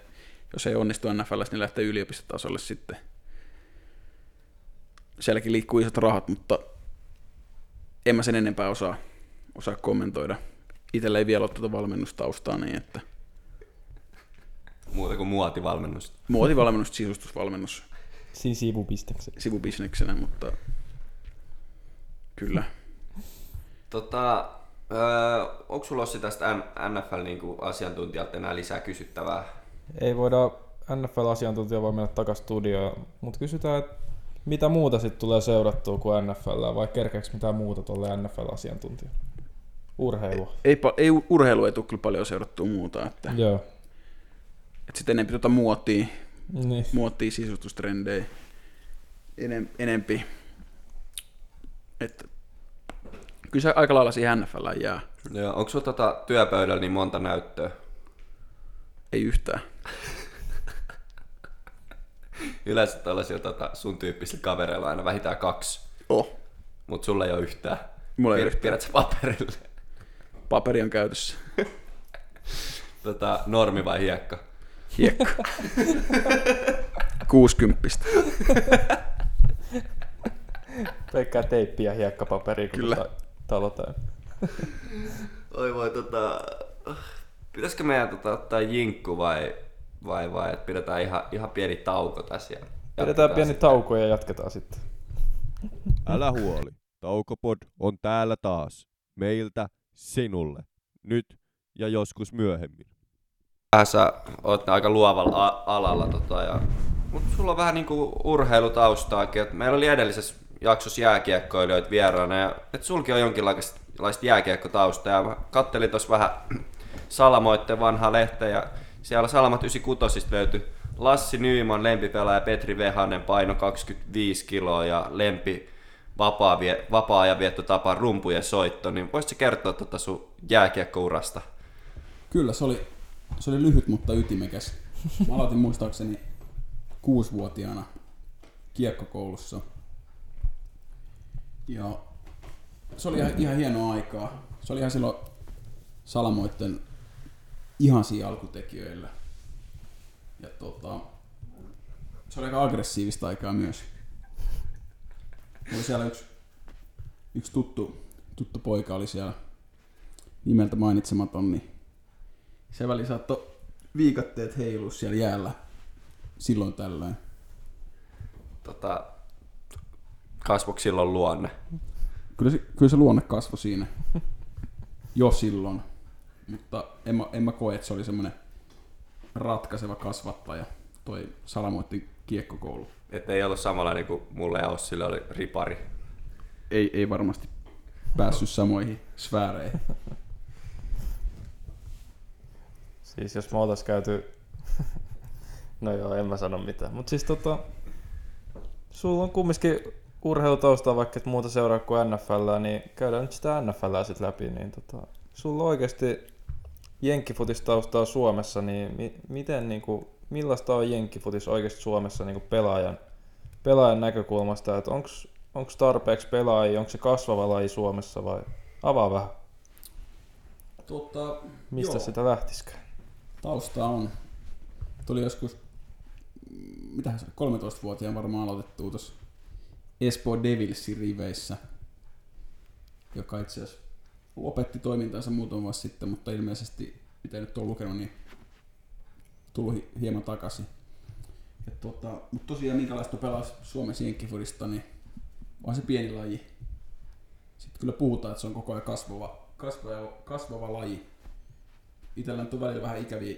jos ei onnistu NFL, niin lähtee yliopistotasolle sitten. Sielläkin liikkuu isot rahat, mutta en mä sen enempää osaa, osaa kommentoida. Itellä ei vielä ole tuota valmennustaustaa, niin että Muuta kuin muotivalmennus. muotivalmennus, sisustusvalmennus Siinä sivubisteksen. sivubisneksenä, mutta kyllä. Tota, öö, onko sulla Ossi tästä NFL-asiantuntijalta niinku enää lisää kysyttävää? Ei voida, NFL-asiantuntija voi mennä takaisin studioon, mutta kysytään, että mitä muuta sitten tulee seurattua kuin NFL, vai kerkeekö mitään muuta tuolle NFL-asiantuntija? Urheilua. Ei, ei urheilu ei tule kyllä paljon seurattua muuta, että, Joo. että sitten enempi tuota muotia, Niin. muotia sisustustrendejä enem, enempi. Että kyllä se aika lailla siihen NFL jää. Joo, onko sulla tota työpöydällä niin monta näyttöä? Ei yhtään. Yleensä tällaisilla tota, sun tyyppisillä kavereilla aina vähintään kaksi, Oh. mutta sulla ei ole yhtään. Mulla ei Pid- yhtään. Paperille? Paperi on käytössä. Tota, normi vai hiekka? Hiekka. 60. Pelkkää teippiä ja hiekkapaperia, kun Kyllä. Tota, talo täynnä. Oi voi tota... Pitäisikö meidän tota, ottaa jinkku vai, vai, vai että pidetään ihan, ihan pieni tauko tässä ja Pidetään pieni sitten. tauko ja jatketaan sitten. Älä huoli, Taukopod on täällä taas. Meiltä sinulle. Nyt ja joskus myöhemmin. Vähän sä oot aika luovalla alalla, tota, ja, mutta sulla on vähän niinku urheilutaustaakin. Et meillä oli edellisessä jaksossa jääkiekkoilijoita vieraana, ja et sulki on jonkinlaista jääkiekkotaustaa. Ja mä kattelin tuossa vähän Salamoitten vanhaa lehteä, ja siellä Salamat 96 löytyi Lassi Nyyman, lempipelaaja Petri Vehanen, paino 25 kiloa ja lempi vapaa, vie, vapaa-ajan viettotapa rumpujen soitto, niin voisitko kertoa tota sun jääkiekkourasta? Kyllä, se oli, se oli lyhyt, mutta ytimekäs. Mä aloitin muistaakseni kuusivuotiaana kiekkokoulussa. Ja se oli ihan, ihan hienoa aikaa. Se oli ihan silloin Salamoitten ihan siinä alkutekijöillä. Ja tota, se oli aika aggressiivista aikaa myös. Oli siellä yksi, yksi tuttu, tuttu poika oli siellä nimeltä mainitsematon, niin se väli saattoi viikatteet heilua siellä jäällä silloin tällöin. Tota, kasvoiko silloin luonne? Kyllä se, kyllä se luonne kasvoi siinä jo silloin, mutta en mä, en mä koe, että se oli semmoinen ratkaiseva kasvattaja, toi Salamoitti kiekkokoulu. Että ei ollut samanlainen kuin mulle ja Ossille oli ripari. Ei, ei varmasti päässyt samoihin sfääreihin. Siis jos me oltais käyty... no joo, en mä sano mitään. Mut siis tota... Sulla on kumminkin urheilutaustaa vaikka et muuta seuraa kuin NFL, niin käydään nyt sitä NFL sit läpi. Niin tota, sulla on oikeasti jenkkifutistaustaa Suomessa, niin mi- miten niinku, millaista on jenkkifutis oikeasti Suomessa niinku pelaajan, pelaajan näkökulmasta, että onks tarpeeksi pelaajia, onko se kasvava laji Suomessa vai avaa vähän, Tota, mistä joo. sitä lähtisikään? Taustaa on. Tuli joskus, mitähän se oli, 13-vuotiaan varmaan aloitettu tuossa Espoo Devilsin riveissä, joka itse asiassa lopetti toimintansa muutama vuosi sitten, mutta ilmeisesti, mitä nyt on lukenut, niin tullut hi- hieman takaisin. Ja tota, mutta tosiaan minkälaista pelaa Suomen jenkkifudista, niin on se pieni laji. Sitten kyllä puhutaan, että se on koko ajan kasvava, kasvava, kasvava laji itsellä nyt on välillä vähän ikäviä,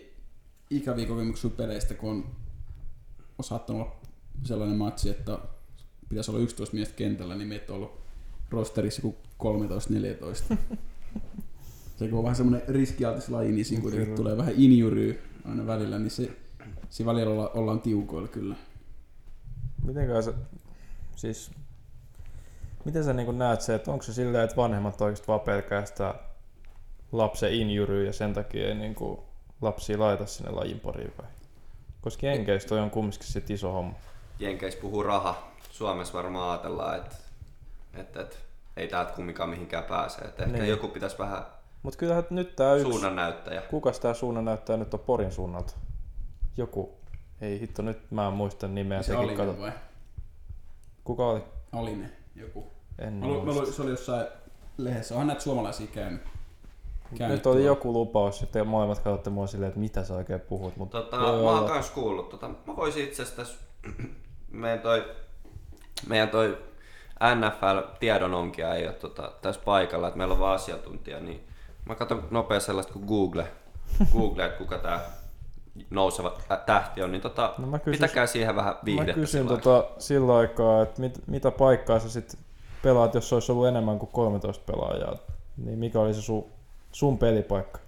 ikäviä kokemuksia peleistä, kun on, on saattanut olla sellainen matsi, että pitäisi olla 11 miestä kentällä, niin meitä on ollut rosterissa joku 13-14. se kun on vähän semmoinen riskialtis laji, niin siinä kuitenkin tulee vähän injury aina välillä, niin se, siinä välillä olla, ollaan tiukoilla kyllä. Miten sä, siis, miten sä niin näet se, että onko se silleen, että vanhemmat oikeasti vaan pelkää sitä lapsen injuryä ja sen takia ei niin kuin lapsia laita sinne lajin pariin vai? Koska Jenkeissä toi on kumminkin sit iso homma. Jenkeissä puhuu raha. Suomessa varmaan ajatellaan, että, että, että ei täältä kumminkaan mihinkään pääse. Että ehkä Niin. joku pitäisi vähän Mut kyllähän nyt tää yksi... suunnannäyttäjä. Kukas tää suunnan näyttää nyt on Porin suunnalta? Joku. Ei hitto, nyt mä en muista nimeä. Se Alinen kato. vai? Kuka oli? Alinen joku. En Mä mä luin, se oli jossain lehdessä. Onhan näitä suomalaisia käynyt. käynyt Nyt oli joku lupaus, te molemmat katsotte mua silleen, että mitä sä oikein puhut. Mutta Tota, mä oon olla. kans kuullut. Tota, mä voisin itse asiassa tässä, meidän toi, meidän toi NFL-tiedononkija ei ole tota, tässä paikalla, että meillä on vaan asiantuntija, niin mä katson nopea sellaista kuin Google, Google, että kuka tää nouseva tähti on, niin tota, No mä kysyn- pitäkää siihen vähän Mä viihdettä. kysyn sillä tota, sillä aikaa, että mit, mitä paikkaa sä sit pelaat, jos olisi ollut enemmän kuin 13 pelaajaa. Niin mikä oli se sun, sun pelipaikka?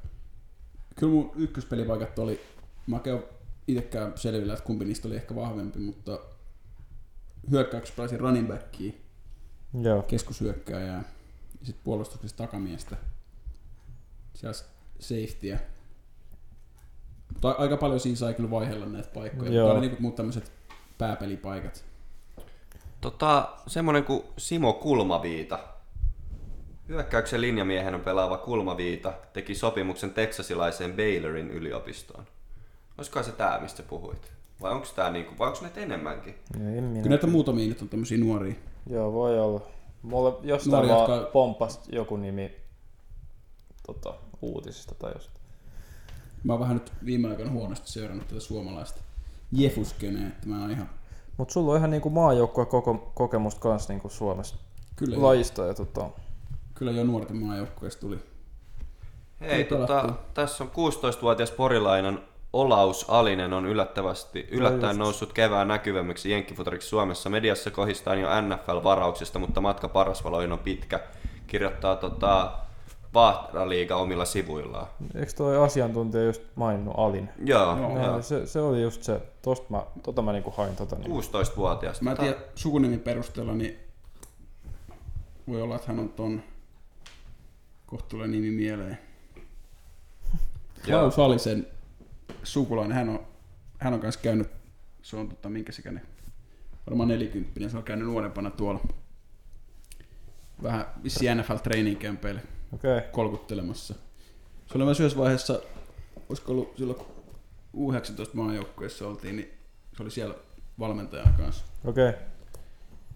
Kyllä mun ykköspelipaikat oli, mä ole itsekään selvillä, että kumpi niistä oli ehkä vahvempi, mutta hyökkäyksessä pelasin running backia, Joo. keskushyökkääjää ja sitten puolustuksessa takamiestä. Siellä safetyä. Mutta aika paljon siinä sai kyllä vaihella näitä paikkoja. Joo. Oli niinku muut tämmöiset pääpelipaikat. Tota, semmonen kuin Simo Kulmaviita. Hyökkäyksen linjamiehenä pelaava Kulmaviita teki sopimuksen teksasilaiseen Baylorin yliopistoon. Olisiko se tää, mistä puhuit? Vai onko tää niinku, vai onko näitä enemmänkin? En minä. Kyllä näitä muutamia nyt on tämmöisiä nuoria. Joo, voi olla. Mulle jostain Nuori, vaan jotka- pompas joku nimi tota, uutisista tai jostain. Mä oon vähän nyt viime aikoina huonosti seurannut tätä suomalaista jefuskenea, että mä oon ihan Mut sulla on ihan niinku maajoukkue koko, kokemusta kans niinku Suomessa kyllä, lajista. Ja tota, kyllä jo nuorten maajoukkueesta tuli. Hei, Tuli tota, pelattua. tässä on 16-vuotias porilainen Olaus Alinen on yllättävästi, yllättäen just. noussut kevään näkyvämmäksi jenkkifutariksi Suomessa. Mediassa kohistaan jo NFL-varauksista, mutta matka parasvaloin on pitkä. Kirjoittaa tota, Vaahtara-liiga omilla sivuillaan. eikö toi asiantuntija just maininnut Alin? Joo, Joo. joo. No, se, se, oli just se, tosta mä, tota mä niinku hain tota niin. 16-vuotias. Mä en tiedä sukunimen perusteella, niin voi olla, että hän on ton kohta tulee nimi mieleen. Joo. Klaus Alisen sukulainen, hän on, hän on kanssa käynyt, se on tota, minkä se käynyt, varmaan nelikymppinen, se on käynyt nuorempana tuolla vähän vissi NFL training campeille Okei. Okay. kolkuttelemassa. Se oli myös yhdessä vaiheessa, olisiko ollut silloin kun U19 maajoukkueessa oltiin, niin se oli siellä valmentajan kanssa. Okei. Okay.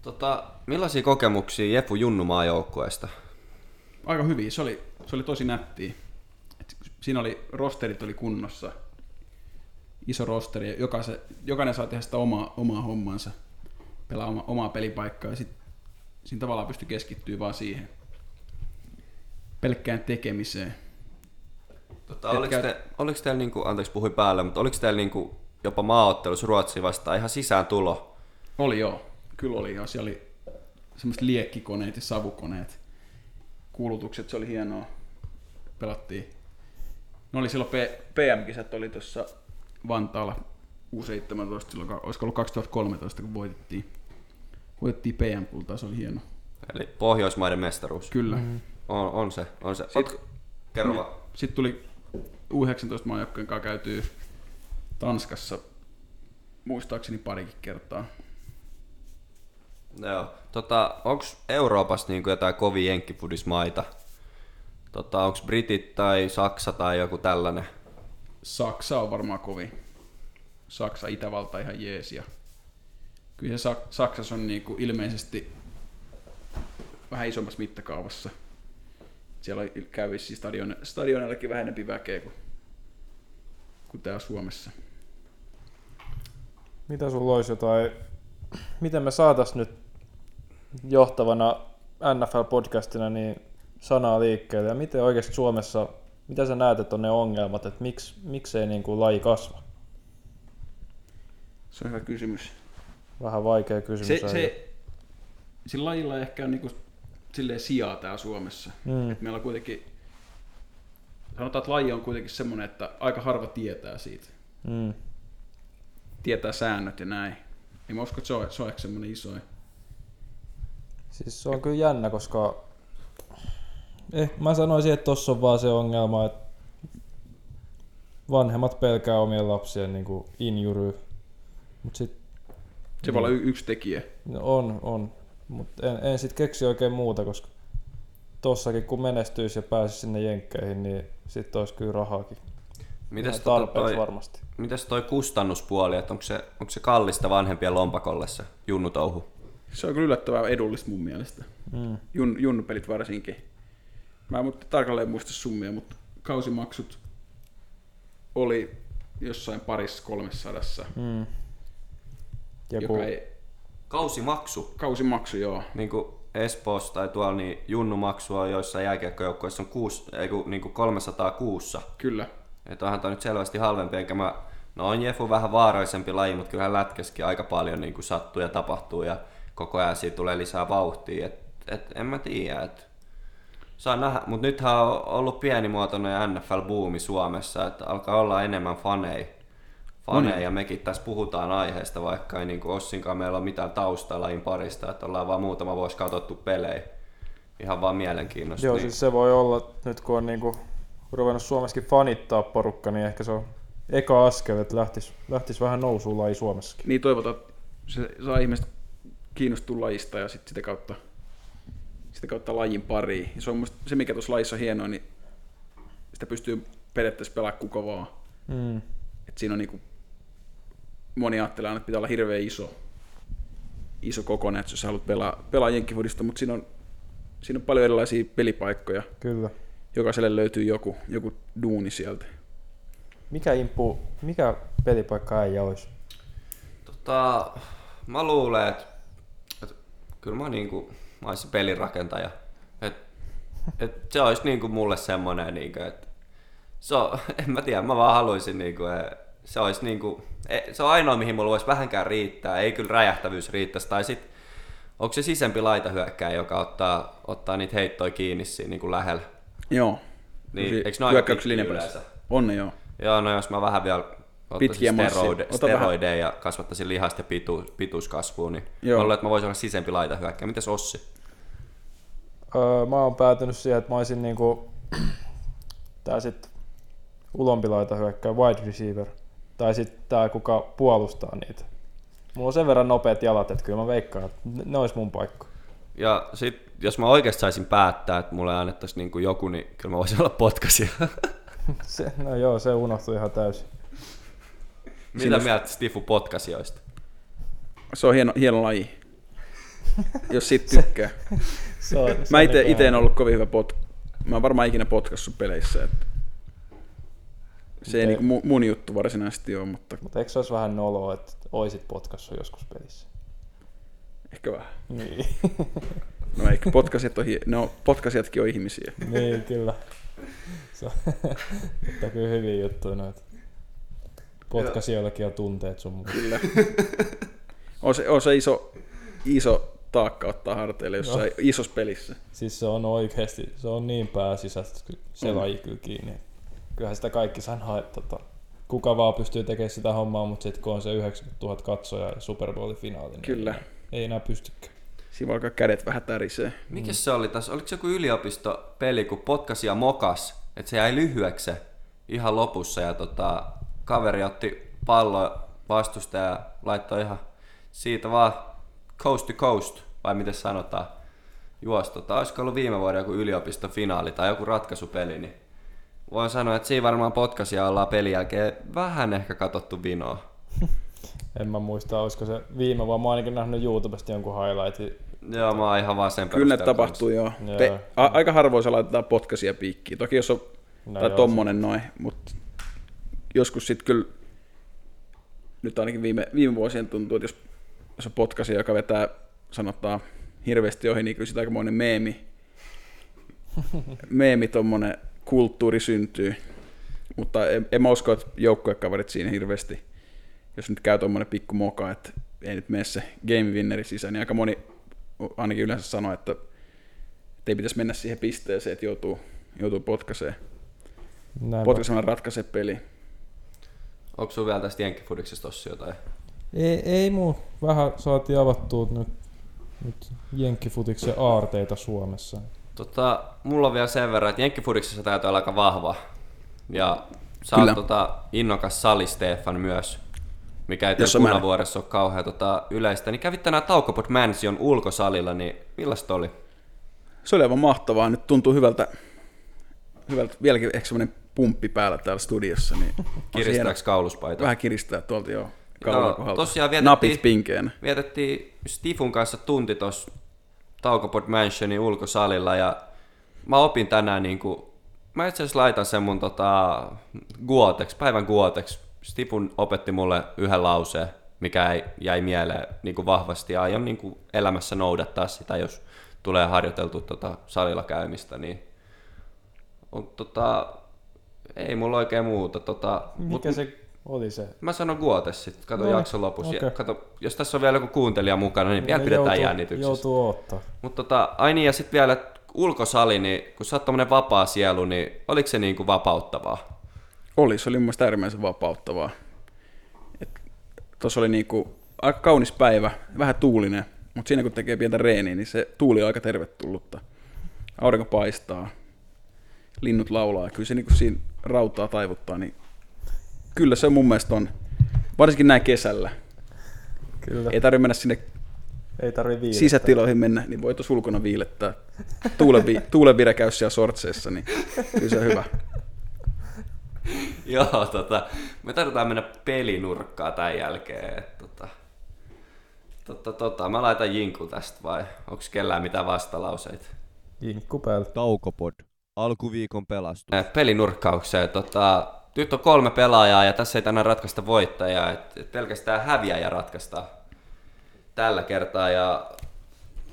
Tota, millaisia kokemuksia Jefu Junnu maajoukkueesta? Aika hyviä, se oli, se oli tosi nättiä. Et siinä oli, rosterit oli kunnossa, iso rosteri, ja jokaisen, jokainen saa tehdä sitä omaa, omaa hommansa, pelaa oma, omaa pelipaikkaa, ja sit, siinä tavallaan pystyi keskittyä vaan siihen pelkkään tekemiseen. Tota, Et oliko, käy- te, oliko teillä, niinku, anteeksi puhuin päälle, mutta oliko teillä niinku jopa maaottelussa Ruotsi vastaan ihan sisään tulo? Oli joo, kyllä oli joo. Siellä oli semmoiset liekkikoneet ja savukoneet. Kuulutukset, se oli hienoa. Pelattiin. Ne oli silloin P- PM-kisat oli tuossa Vantaalla U17 silloin, olisiko ollut 2013, kun voitettiin, voitettiin PM-kultaa, se oli hieno. Eli Pohjoismaiden mestaruus. Kyllä. Mm-hmm. On, on se, on se. Sit- Oot, kerro vaan. Sitten tuli U19 maajoukkojen kanssa käytyy Tanskassa muistaakseni parikin kertaa. Joo. Tota, onko Euroopassa niinku jotain kovia jenkkifudismaita? Tota, onko Britit tai Saksa tai joku tällainen? Saksa on varmaan kovin. Saksa, Itävalta ihan jees. Ja kyllä se Sak- Saksassa on niinku ilmeisesti vähän isommassa mittakaavassa. Siellä käy vissiin stadion, stadionellakin vähän enempi väkeä kuin, kuin täällä Suomessa. Mitä sulla olisi jotain, miten me saatais nyt johtavana NFL-podcastina niin sanaa liikkeelle ja miten oikeasti Suomessa, mitä sä näet, että on ne ongelmat, että miksi, miksei niin kuin laji kasva? Se on hyvä kysymys. Vähän vaikea kysymys. Se, se, sillä lajilla ehkä on niinku silleen sijaa täällä Suomessa. Mm. Et meillä on kuitenkin, sanotaan, että laji on kuitenkin semmoinen, että aika harva tietää siitä. Mm. Tietää säännöt ja näin. Niin mä uskon, että se on, se on ehkä semmoinen iso. Siis se on kyllä jännä, koska eh, mä sanoisin, että tossa on vaan se ongelma, että vanhemmat pelkää omien lapsien niin injury. Mut sit Se voi olla y- yksi tekijä. no on, on. Mutta en, en sit keksi oikein muuta, koska tossakin kun menestyisi ja pääsisi sinne jenkkeihin, niin sitten olisi kyllä rahaakin. Ihan tota tarpeeksi toi, varmasti. mites toi kustannuspuoli, että onko se, onko se kallista vanhempien lompakolle se junnutouhu? Se on kyllä yllättävän edullista mun mielestä. Mm. Jun, junnupelit varsinkin. Mä en mutta tarkalleen muista summia, mutta kausimaksut oli jossain parissa kolmessadassa. Mm. Joku, Joka ei, Kausimaksu. kausimaksu, joo. Niin kuin Espoossa tai tuolla, niin junnumaksu on joissain jääkiekkojoukkoissa on kuusi, ei kun, niin kuin 300 kuussa. Kyllä. Että onhan toi nyt selvästi halvempi, enkä mä... No on Jefu vähän vaarallisempi laji, mutta kyllähän lätkäskin aika paljon niin kuin sattuu ja tapahtuu ja koko ajan siitä tulee lisää vauhtia. Et, et, en mä tiedä, et saa nähdä. Mutta nythän on ollut pienimuotoinen NFL-buumi Suomessa, että alkaa olla enemmän faneja. Faneja ja mekin tässä puhutaan aiheesta, vaikka ei niin kuin Ossinkaan meillä ole mitään taustaa lajin parista, että ollaan vaan muutama vuosi katsottu pelejä. Ihan vaan mielenkiinnosta. Joo, niin- siis se voi olla, nyt kun on niinku ruvennut Suomessakin fanittaa porukka, niin ehkä se on eka askel, että lähtis, lähtis vähän nousuun laji Suomessakin. Niin toivotaan, että se saa ihmiset kiinnostua lajista ja sit sitä kautta, sitä kautta lajin pariin. Ja se on musta se, mikä tuossa lajissa on hienoa, niin sitä pystyy periaatteessa pelaamaan kuka vaan. Mm. Et siinä on niinku, moni ajattelee aina, että pitää olla hirveän iso, iso kokonen, että jos sä haluat pelaa, pelaa jenkkifudista, mutta siinä on, siinä on paljon erilaisia pelipaikkoja. Kyllä. Jokaiselle löytyy joku, joku duuni sieltä. Mikä impu, mikä pelipaikka äijä olisi? Tota, mä luulen, että, että kyllä mä, niinku, mä olisin pelirakentaja. Et, et se olisi niinku mulle semmonen, niinku, että se on, en mä tiedä, mä vaan haluaisin, niinku, eh, se olisi niinku, eh, se on ainoa mihin mulla voisi vähänkään riittää, ei kyllä räjähtävyys riittäisi. Tai sit, onko se sisempi laitahyökkäjä, joka ottaa, ottaa niitä heittoja kiinni siinä niinku lähellä. Joo. Niin, eikö ne ole aika? On ne joo. Joo, no jos mä vähän vielä Pitkiä steroide, Ota vähän. steroideja ja kasvattaisin lihasta ja pitu, pituuskasvua, niin Joo. Mä luulen, että mä voisin olla sisempi laitahyökkäjä. Mitäs Ossi? Öö, mä oon päätynyt siihen, että mä olisin niinku, tää sit ulompilaita hyökkää wide receiver. Tai sitten tää, kuka puolustaa niitä. Mulla on sen verran nopeat jalat, että kyllä mä veikkaan, että ne- olisi mun paikka. Ja sit, jos mä oikeasti saisin päättää, että mulle annettaisiin niinku joku, niin kyllä mä voisin olla potkasia. Se, no joo, se unohtui ihan täysin. Mitä Siinä- mieltä Stifu potkasioista? Se on hieno, hieno laji. Jos siitä tykkää. Se on, se Mä ite, niinku ite en ollut kovin hyvä pot... Mä oon varmaan ikinä potkassut peleissä. Että se ei niinku mu- mun juttu varsinaisesti ole, mutta Mutta eikö se olisi vähän noloa, että oisit potkassu joskus pelissä? ehkä vähän. Niin, No ehkä potkasijat on, hie- no, potkasijatkin on ihmisiä. niin kyllä. Se on, mutta kyllä hyviä juttuja noita. Potkasijoillakin on tunteet sun muuta. Kyllä. On se, on se iso, iso taakka ottaa harteille jossain No. isossa pelissä. Siis se on oikeasti, se on niin pääsisäistä se On. laji kyllä kiinni. Kyllähän sitä kaikki sanoo, että tota, kuka vaan pystyy tekemään sitä hommaa, mutta sitten kun on se 90 000 katsojaa ja Super Bowlin finaali, niin Kyllä. ei enää pystykään. Siinä voi alkaa kädet vähän tärisee. Mikä se oli tässä? Oliko se joku yliopistopeli, kun potkasi ja mokas, että se jäi lyhyeksi ihan lopussa ja tota, kaveri otti pallo vastusta ja laittoi ihan siitä vaan coast to coast, vai miten sanotaan, juosi. Tota, olisiko ollut viime vuoden joku yliopistofinaali tai joku ratkaisupeli, niin voin sanoa, että siinä varmaan potkasia ollaan pelin jälkeen vähän ehkä katsottu vinoa. En mä muista, olisiko se viime vuonna, mä oon ainakin nähnyt YouTubesta jonkun highlightin. Joo, mä oon ihan vaan sen Kyllä ne tapahtuu joo. Joo. Pe- a- aika harvoin se laitetaan potkasia piikkiin. Toki jos on No tai joo, tommonen noin, mutta joskus sitten kyllä, nyt ainakin viime, viime vuosien tuntuu, että jos, jos on potkasia, joka vetää, sanotaan, hirveästi ohi, niin kyllä sitä aikamoinen meemi, meemi tommonen kulttuuri syntyy. Mutta en, en mä usko, että joukkuekaverit siinä hirveästi, jos nyt käy tommonen pikku moka, että ei nyt mene se game winneri sisään, niin aika moni ainakin yleensä sanoo, että, että ei pitäisi mennä siihen pisteeseen, että joutuu, joutuu potkaseen Näin potkaisemalla ratkaise peli. Onko sulla vielä tästä jenkkifudiksesta tossa jotain? Ei, ei muu. Vähän saatiin avattua nyt, nyt jenkkifutiksen aarteita Suomessa. Tota, mulla on vielä sen verran, että jenkkifudiksessa täytyy olla aika vahva. Ja Sä Kyllä. oot tota, innokas sali Stefan myös, mikä ei mä- Punavuoressa ole kauhean tota, yleistä. Niin kävit tänään Taukopot Mansion ulkosalilla, niin millaista oli? Se oli aivan mahtavaa. Nyt tuntuu hyvältä, hyvältä vieläkin ehkä semmoinen pumppi päällä täällä studiossa. Niin. Kiristääks kauluspaita? Vähän kiristää tuolta Joo, kohdalta. tosiaan vietettiin- Napit. Vietettiin Stifun kanssa tunti tuossa Taukopod Mansionin ulkosalilla ja mä opin tänään niinku, mä itse asiassa laitan sen mun tota, guoteksi, päivän guoteksi. Stifun opetti mulle yhden lauseen, mikä ei, jäi mieleen niinku vahvasti ja aion niinku elämässä noudattaa sitä, jos tulee harjoiteltu tota salilla käymistä, niin on, tota, ei mulla oikein muuta. Tota, Mikä se oli se? Mä sanon Guotes sitten, kato No, jakson lopussa. Okay. Kato, jos tässä on vielä joku kuuntelija mukana, niin vielä Ne pidetään joutuu- jännityksessä. Joutuu ottaa. Mutta tota, ai niin, ja sitten vielä ulkosali, niin kun sä oot vapaa sielu, niin oliko se niinku vapauttavaa? Oli, se oli mun mielestä äärimmäisen vapauttavaa. Tuossa oli niinku aika kaunis päivä, vähän tuulinen, mutta siinä kun tekee pientä reeniä, niin se tuuli on aika tervetullutta. Aurinko paistaa, linnut laulaa, ja kyllä se niinku siinä rautaa taivuttaa, niin kyllä se mun mielestä on, varsinkin näin kesällä. Kyllä. Ei tarvitse mennä sinne Ei tarvi sisätiloihin mennä, niin voi tuossa ulkona viilettää. Tuulen, vi- tuulen vire käy siellä sortseissa, niin kyllä se on hyvä. Joo, tota, me tarvitaan mennä pelinurkkaa tämän jälkeen. Et, tota, tota, tota, mä laitan jinku tästä vai onko kellään mitään vastalauseita? Jinkku päällä. Taukopod. Alkuviikon pelastus. Eh, pelinurkkaukseen. Tota, nyt on kolme pelaajaa ja tässä ei tänään ratkaista voittajaa, et, et pelkästään häviäjä ratkaista tällä kertaa. Ja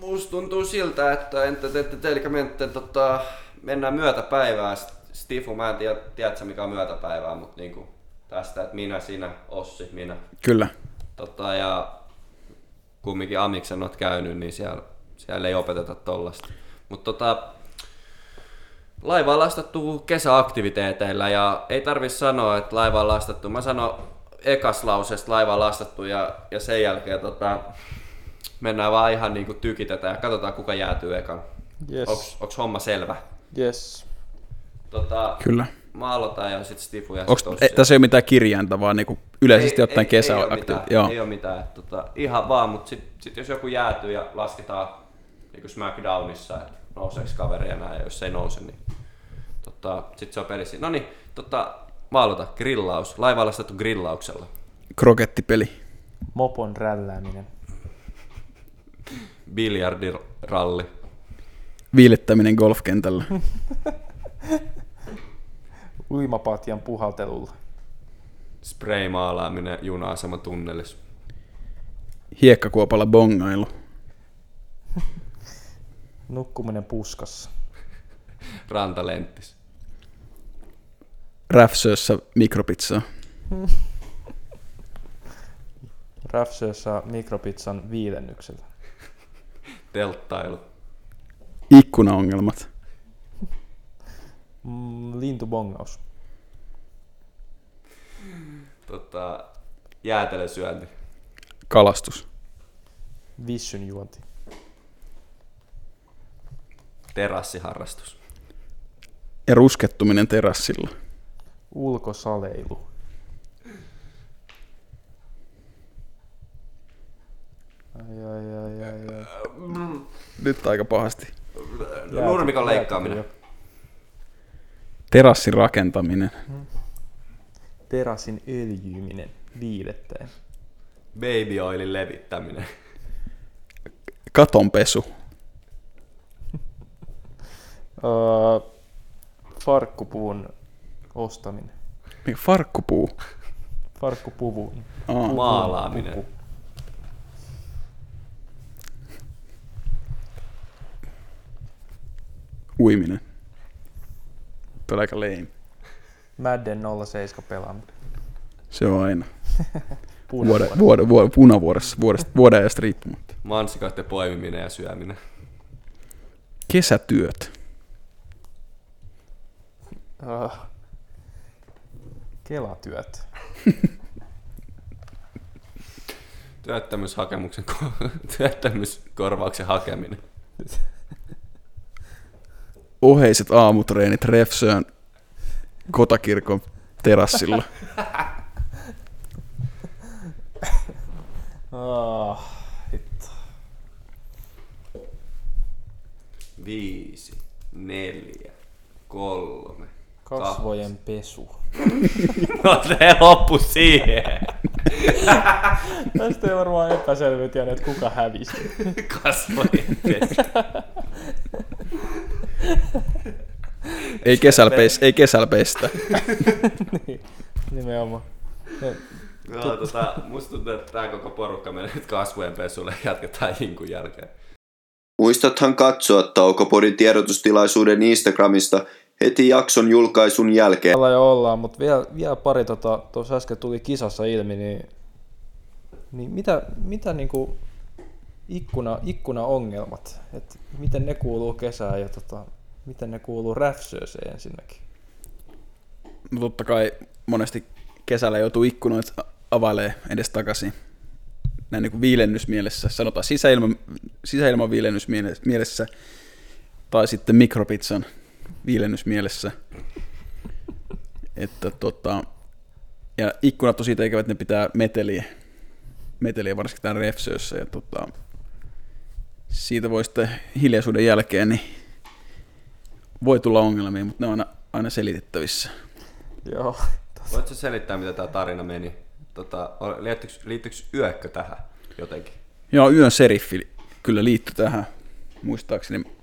musta tuntuu siltä, että entä te, te, te, menette, tota, mennään myötäpäivään. Stifu, mä en tiedä, tiedätkö mikä on myötäpäivää, mutta niinku tästä, että minä, sinä, Ossi, minä. Kyllä. Tota, ja kumminkin Amiksen oot käynyt, niin siellä, siellä ei opeteta tollasta. Mutta tota, laiva on lastattu kesäaktiviteeteilla ja ei tarvi sanoa, että laiva on lastattu. Mä sanon ekas lauseesta laiva on lastattu ja, ja sen jälkeen tota, mennään vaan ihan niinku tykitetään ja katsotaan kuka jäätyy ekan. Yes. Onks, onks homma selvä? Yes. Tota, Kyllä. mä aloitan ja sit Stifu ja Onks, sit ei, tässä ei ole mitään kirjainta, vaan niinku yleisesti ottaen kesä ei, ole mitään, Joo. ei ole mitään. Tota, ihan vaan, mutta sitten sit jos joku jäätyy ja lasketaan niin kuin SmackDownissa, että nouseeko kaveri ja näin, ja jos ei nouse, niin tota, sitten se on pelissä. No niin, tota, mä aloitan. Grillaus. Laiva on lastattu grillauksella. Krokettipeli. Mopon rällääminen. Biljardiralli. Viilettäminen golfkentällä. Uimapatjan puhaltelulla. Spray-maalaaminen juna-aseman tunnelissa. Hiekkakuopalla bongailu. Nukkuminen puskassa. Rantalenttis. Räfsössä mikropizzaa. Räfsössä mikropizzan viilennyksellä. Telttailu. Ikkunaongelmat. Mm, lintubongaus. Tota, jäätelösyönti. Kalastus. Vissyn juonti. Terassiharrastus. Ja ruskettuminen terassilla. Ulkosaleilu. Ai, ai, ai, ai, ai. Nyt aika pahasti. Nurmikon leikkaaminen. Terassin rakentaminen. Terassin öljyyminen viilettäen. Baby oilin levittäminen. Katonpesu. Öö, farkkupuvun ostaminen. Mikä Farkkupuu. Farkkupuvun. Aa, Maalaaminen. Pupu. uiminen. Tuo on aika lame. Madden 07 pelaaminen. Se on aina. Punavuori. Vuode, vuode, vuode, punavuodessa, vuodesta, vuoden ajasta riippumatta. Mansikoiden poimiminen ja syöminen. Kesätyöt. Uh, Kelatyöt. Työttömyyshakemuksen, ko- työttömyyskorvauksen hakeminen. Oheiset aamutreenit Refsöön kotakirkon terassilla. Ah, hitto. Viisi, neljä, kolme, Kasvojen pesu. No se loppu siihen. Tästä ei varmaan epäselvyyttä jäänyt, että kuka hävisi. Kasvojen pestä. Ei kesällä, pes, ei kesällä pestä. niin, nimenomaan. Ja No, tota, musta tuntuu, että tää koko porukka menee nyt kasvojen pesulle ja jatketaan hinkun jälkeen. Muistathan katsoa Taukopodin tiedotustilaisuuden Instagramista heti jakson julkaisun jälkeen. Ollaan jo ollaan, mutta vielä, vielä pari tota, tuossa äsken tuli kisassa ilmi, niin, niin mitä, mitä niinku ikkuna, ikkunaongelmat, että miten ne kuuluu kesään ja tota, miten ne kuuluu räfsööseen ensinnäkin? No totta kai monesti kesällä joutuu ikkunoita availee edes takaisin. Näin niin kuin viilennysmielessä, sanotaan sisäilma, sisäilman viilennysmielessä, tai sitten mikropizzan viilennysmielessä. Että tota, ja ikkunat on siitä ikävät, että ne pitää meteliä, meteliä varsinkin tämän refsöössä. Ja tota, siitä voi sitten hiljaisuuden jälkeen, niin voi tulla ongelmia, mutta ne on aina, aina selitettävissä. Joo. Voitko selittää, mitä tämä tarina meni? Tota, liittyykö, liittyykö yökkö tähän jotenkin? Joo, yön seriffi kyllä liittyi tähän, muistaakseni.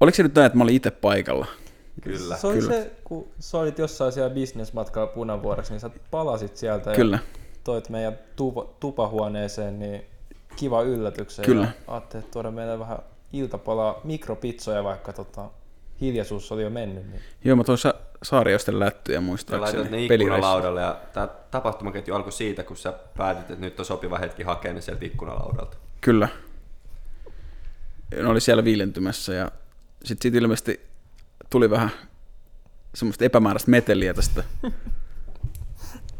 Oliko se nyt näin, että mä olin itse paikalla? Kyllä. Se oli Kyllä. se, kun sä olit jossain siellä bisnesmatkalla punavuoreksi, niin sä palasit sieltä Kyllä. ja toit meidän tupa, tupahuoneeseen, niin kiva yllätyksen. Kyllä. Ja ajattelin, että tuoda meille vähän iltapalaa mikropizzoja, vaikka tota, hiljaisuus oli jo mennyt. Niin. Joo, mä toin sa- saariosten lättyjä muistaakseni. laitat ne ikkunalaudalle ja tämä tapahtumaketju alkoi siitä, kun sä päätit, että nyt on sopiva hetki hakea ne sieltä ikkunalaudalta. Kyllä. Ne oli siellä viilentymässä ja sitten siitä ilmeisesti tuli vähän semmoista epämääräistä meteliä tästä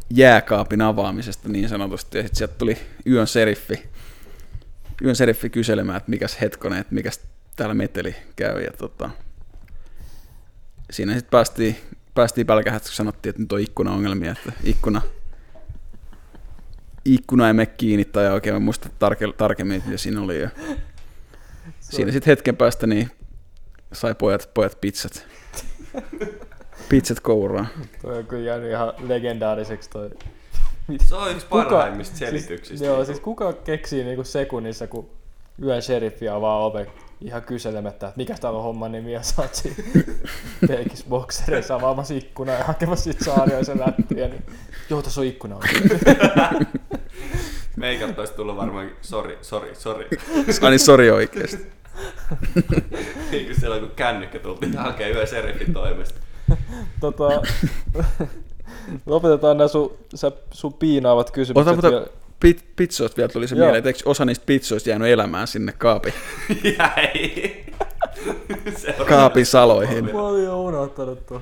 jääkaapin avaamisesta niin sanotusti. Ja sitten sieltä tuli yön seriffi, yön seriffi kyselemään, että mikäs hetkonen, että mikäs täällä meteli käy. Ja tota, siinä sitten päästiin, päästiin pälkähästä, kun sanottiin, että nyt on ikkunaongelmia, että ikkuna, ikkuna ei mene kiinni tai oikein mä muista tarke, tarkemmin, mitä siinä oli. Ja siinä sitten hetken päästä niin sai pojat, pojat pizzat. Pizzat kouraan. Toi on kyllä jäänyt ihan legendaariseksi toi. Se on yksi parhaimmista selityksistä. Siis, joo, siis kuka keksii niinku sekunnissa, kun yön sheriffi avaa oven ihan kyselemättä, että mikä täällä on homman nimi, ja sä oot siinä pelkis boksereissa avaamassa ikkunaa ja hakemassa siitä saarioisen lättyjä, niin joo, tässä on ikkuna. Meikät olisi tullut varmaan, sori, sori, sori. Ai niin, sori oikeesti. Niin kuin silloin, kun kännykkä tultiin hakemaan yön seriffin toimesta. tota, lopetetaan nämä sun, sä, sun piinaavat kysymykset Ota, ota, pit, pizzoista vielä tuli se Joo. mieleen, että eikö osa niistä pizzoista jäänyt elämään sinne kaapin, Jäi. Seuraava. kaapin saloihin. Mä olin jo unohtanut tuon.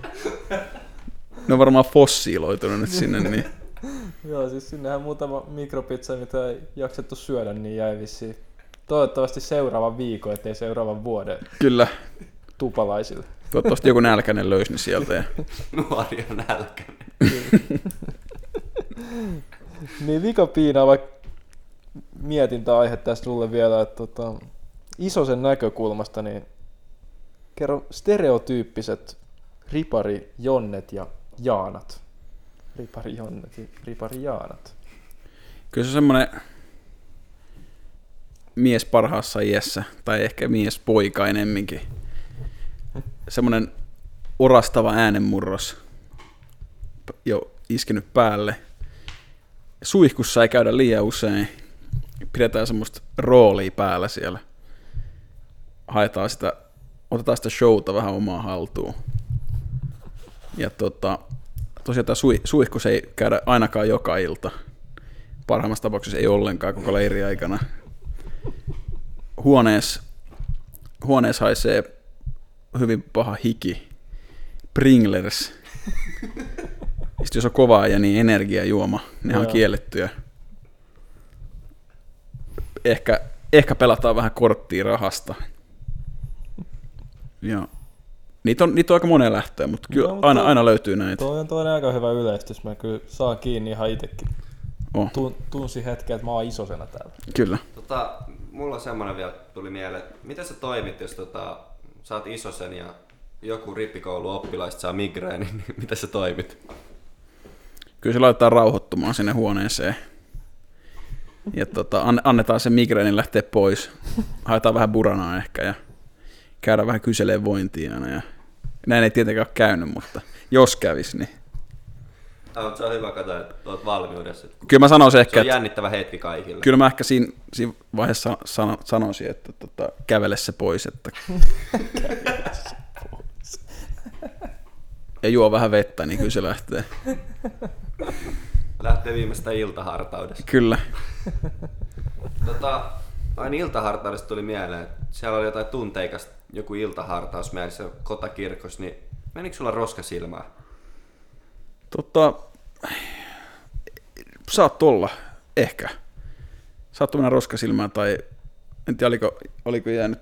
Ne on varmaan fossiiloitunut nyt sinne, niin Joo, siis sinnehän muutama mikropizza, mitä ei jaksettu syödä, niin jäi vissiin. Toivottavasti seuraavan viikon, ettei seuraavan vuoden kyllä. tupalaisille. Toivottavasti joku nälkäinen löysi ne sieltä. Ja... Nuori on nälkäinen. Niin vika piinaava mietintäaihe tästä sulle vielä, että tota, isosen näkökulmasta, niin kerro stereotyyppiset ripari Jonnet ja Jaanat. Ripari Jonnet ja ripari Jaanat. Kyllä se on semmoinen mies parhaassa iässä, tai ehkä mies poika enemminkin. Semmoinen orastava äänenmurros jo iskenyt päälle. Suihkussa ei käydä liian usein. Pidetään semmoista roolia päällä siellä. Haetaan sitä, otetaan sitä showta vähän omaa haltuun. Ja tota, tosiaan tämä sui, suihkus ei käydä ainakaan joka ilta. Parhaimmassa tapauksessa ei ollenkaan koko leiri aikana. Huoneessa, huoneessa haisee hyvin paha hiki. Pringlers. Sitten jos on kovaa ja niin energiajuoma, ne on Joo. kiellettyä. Ehkä, ehkä pelataan vähän korttia rahasta. Ja Niitä on, niitä on aika moneen lähtöön, mutta kyllä No, mutta aina, toi- aina löytyy näitä. Toi on toinen aika hyvä yleistys. Mä kyllä saan kiinni ihan itekin. Oh. Tun, tunsin hetken, että mä oon isosena täällä. Kyllä. Tota, mulla on semmonen vielä tuli mieleen, että miten sä toimit, jos tota, oot isosen ja joku rippikoulu oppilaista saa migreeni, niin miten sä toimit? Kyllä se laitetaan rauhoittumaan sinne huoneeseen. Ja tota, an- annetaan se migreenin lähteä pois. Haetaan vähän buranaa ehkä ja käydään vähän kyselee vointia aina. Ja näin ei tietenkään ole käynyt, mutta jos kävis, niin Mutta se on hyvä katsoa, että oot valmiudessa. kyllä mä sanoisin Se ehkä, on että jännittävä hetki kaikille. kyllä mä ehkä siinä, siinä vaiheessa sano, sanoisin, että tota, kävele se pois, että ja juo vähän vettä, niin kyllä se lähtee. Lähtee viimeistä iltahartaudesta. Kyllä. Tota, aina iltahartaudesta tuli mieleen, että siellä oli jotain tunteikasta, joku iltahartaus mielessä kotakirkossa, niin menikö sulla roska silmään? Tota, saat olla, ehkä. Saattoi mennä roskasilmään tai en tiedä, oliko, oliko jäänyt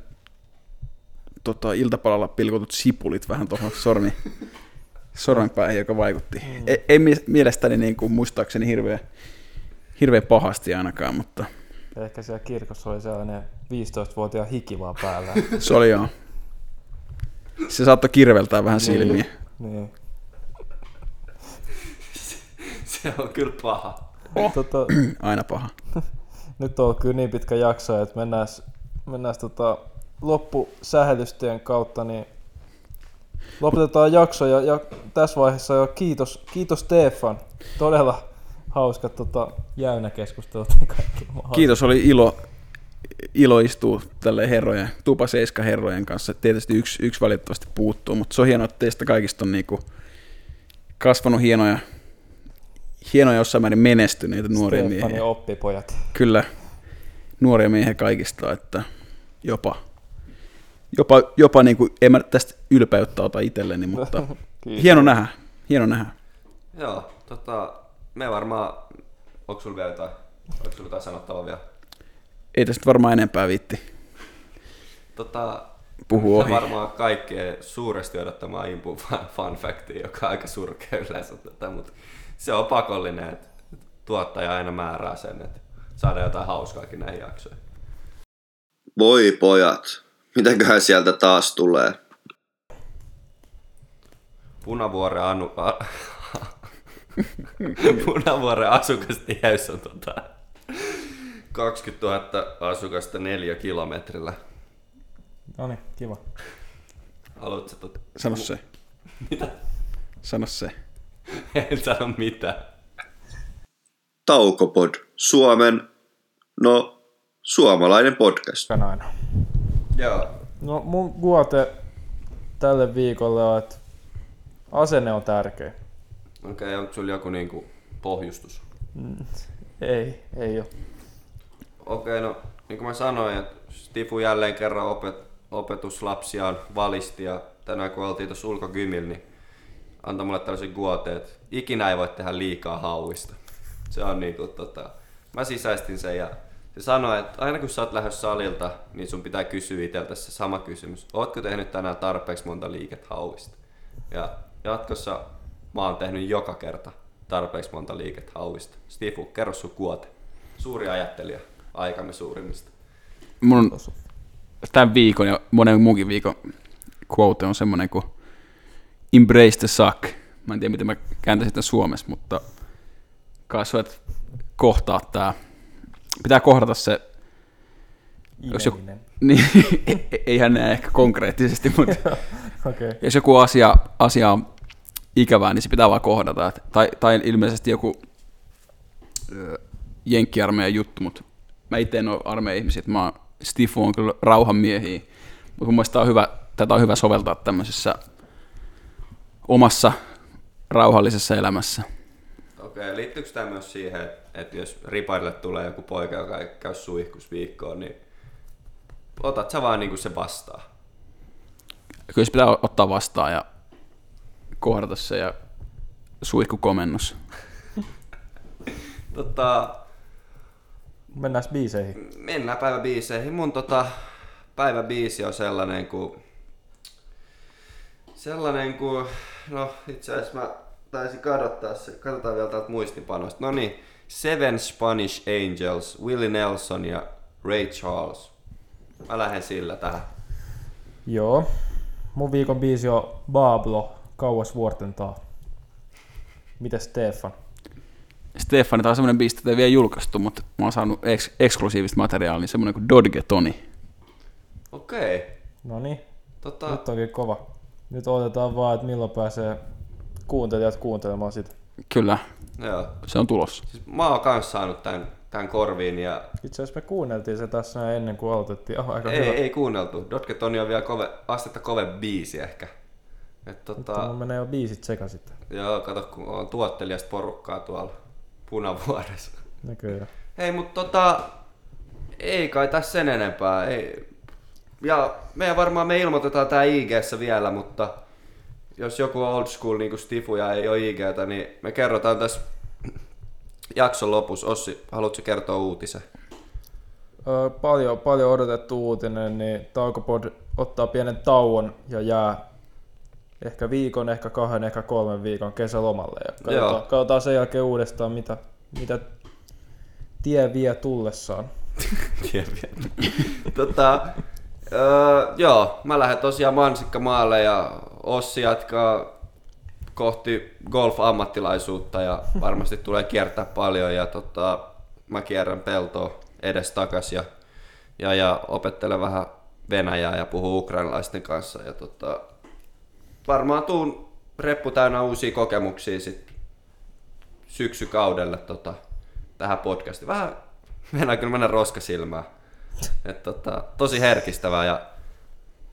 tota, iltapalalla pilkotut sipulit vähän tuohon sormi, sormenpäähän, joka vaikutti. Mm. Ei, ei mie- mielestäni niin kuin, muistaakseni hirveän, hirveän pahasti ainakaan, mutta Ehkä siellä kirkossa oli sellainen 15-vuotiaan hiki vaan päällä. se oli joo. Se saattoi kirveltää vähän silmiä. niin. Se on kyllä paha. Tota, Aina paha. nyt on kyllä niin pitkä jakso, että mennään, mennään tota loppusähelystien kautta, niin lopetetaan jakso ja, ja tässä vaiheessa jo kiitos, kiitos Stefan. Todella hauska tota, jäynä keskustelu. Kaikki Kiitos, oli ilo, ilo istua tälle herrojen, Tupa Seiska herrojen kanssa. Tietysti yksi, yksi valitettavasti puuttuu, mutta se on hienoa, että teistä kaikista on niinku kasvanut hienoja, hienoja jossain määrin menestyneitä nuoria Stefan miehiä. ja oppipojat. Kyllä, nuoria miehiä kaikista, että jopa, jopa, jopa niinku, en mä tästä ylpeyttä ota itselleni, mutta hieno nähdä, hieno nähdä. Joo, tota, me varmaan, onko sulla vielä jotain, onko sulla jotain sanottavaa vielä? Ei tästä varmaan enempää viitti Tota, puhua se ohi. varmaan kaikkien suuresti odottamaa Impu fun- fun factia, joka on aika surkea yleensä, tätä, mutta se on pakollinen, että tuottaja aina määrää sen, että saadaan jotain hauskaakin näihin jaksoihin. Voi pojat, mitäköhän sieltä taas tulee? Punavuoren, anu, a, Punavuoren asukastiheys on tota 20 000 asukasta neljä kilometrillä. No niin, kiva. Haluatko tot... Sano se. Mitä? Sano se. En sano mitään. Taukopod, Suomen, no, suomalainen podcast. Aina. Joo. No mun guote tälle viikolle on, että asenne on tärkeä. Okei, okay, onko sulla joku niinku pohjustus? Ei, ei ole. Okei, okay, no niin kuin mä sanoin, että Stifu jälleen kerran opet, opetuslapsiaan valisti ja tänään kun oltiin tuossa ulkokymillä, niin antoi mulle tällaisen guoteen, että ikinä ei voi tehdä liikaa hauista. Se on niinku tota, mä sisäistin sen ja se sanoi, että aina kun sä oot lähdössä salilta, niin sun pitää kysyä itseltä se sama kysymys. Ootko tehnyt tänään tarpeeksi monta liiket hauista? Ja jatkossa mä oon tehnyt joka kerta tarpeeksi monta liiket hauista. Stifu, kerro sun kuote. Suuri ajattelija, aikamme suurimmista. Mun tämän viikon ja monen muunkin viikon quote on semmoinen kuin Embrace the suck. Mä en tiedä, miten mä kääntäisin sitä suomessa, mutta kasvat kohtaa tää. Pitää kohdata se, Jos joku- niin eihän näe ehkä konkreettisesti, mutta. Okay. jos joku asia, asia on ikävää, niin se pitää vaan kohdata. Et, tai, tai ilmeisesti joku jenkkiarmeijan juttu, mutta mä itse en ole armeijan ihmisiä, mä oon, Stifu on kyllä rauhanmiehiä, mutta mun mielestä on hyvä, tätä on hyvä soveltaa tämmöisessä omassa rauhallisessa elämässä. Okei, liittyykö tämä myös siihen, että jos riparille tulee joku poika, joka ei käy suihkus viikkoon, niin otat sä vaan niinku se vastaan? Kyllä se pitää ottaa vastaan ja kohdata se ja suihkukomennus. Tota, Mennään biiseihin. mennään päiväbiiseihin. Mun tota, päiväbiisi on sellainen kuin... Sellainen kuin, no itse asiassa mä taisin kadottaa se, katsotaan vielä täältä muistipanoista. No niin, Seven Spanish Angels, Willie Nelson ja Ray Charles. Mä lähden sillä tähän. Joo. Mun viikon biisi on Bablo, kauas vuorten taa. Mites Stefan? Stefani, tää on semmonen biisi, jota ei vielä julkaistu, mutta mä oon saanut eks- eksklusiivista materiaalia, niin semmonen kuin Dodge Toni. Okei. Okay. No niin, Tota, nyt onkin kova. Nyt odotetaan vaan, että milloin pääsee kuuntelijat kuuntelemaan sitä. Kyllä, joo. se on tulossa. Siis mä oon kans saanut tän, tän korviin ja Itse asiassa me kuunneltiin se tässä ennen kuin aloitettiin. Oh, aika ei, hyvä. ei kuunneltu. Dotketoni on vielä kove, astetta kove biisi ehkä. Et tota, Mulla menee jo biisit sekaisin. joo, kato kun on tuottelijasta porukkaa tuolla punavuoressa. Näköjään. Hei, mutta tota, ei kai tässä sen enempää. Ei. Ja me varmaan me ilmoitetaan tää ig vielä, mutta jos joku on old school niin kuin Stifu ja ei ole IGtä, niin me kerrotaan tässä jakson lopussa. Ossi, haluatko kertoa uutisen? Öö, paljon, paljon odotettu uutinen, niin Taukopod ottaa pienen tauon ja jää ehkä viikon, ehkä kahden, ehkä kolmen viikon kesälomalle. Ja katsotaan, Joo. katsotaan sen jälkeen uudestaan, mitä, mitä tie vie tullessaan. tota, öö, joo, mä lähden tosiaan mansikkamaalle ja Ossi jatkaa kohti golf-ammattilaisuutta ja varmasti tulee kiertää paljon ja tota, mä kierrän peltoa edes takas ja, ja, ja opettelen vähän venäjää ja puhun ukrainalaisten kanssa ja tota, varmaan tuun reppu täynnä uusia kokemuksia sit syksykaudelle tota, tähän podcastiin. Vähän mennään kyllä mennä roskasilmään. Et, tota, tosi herkistävää ja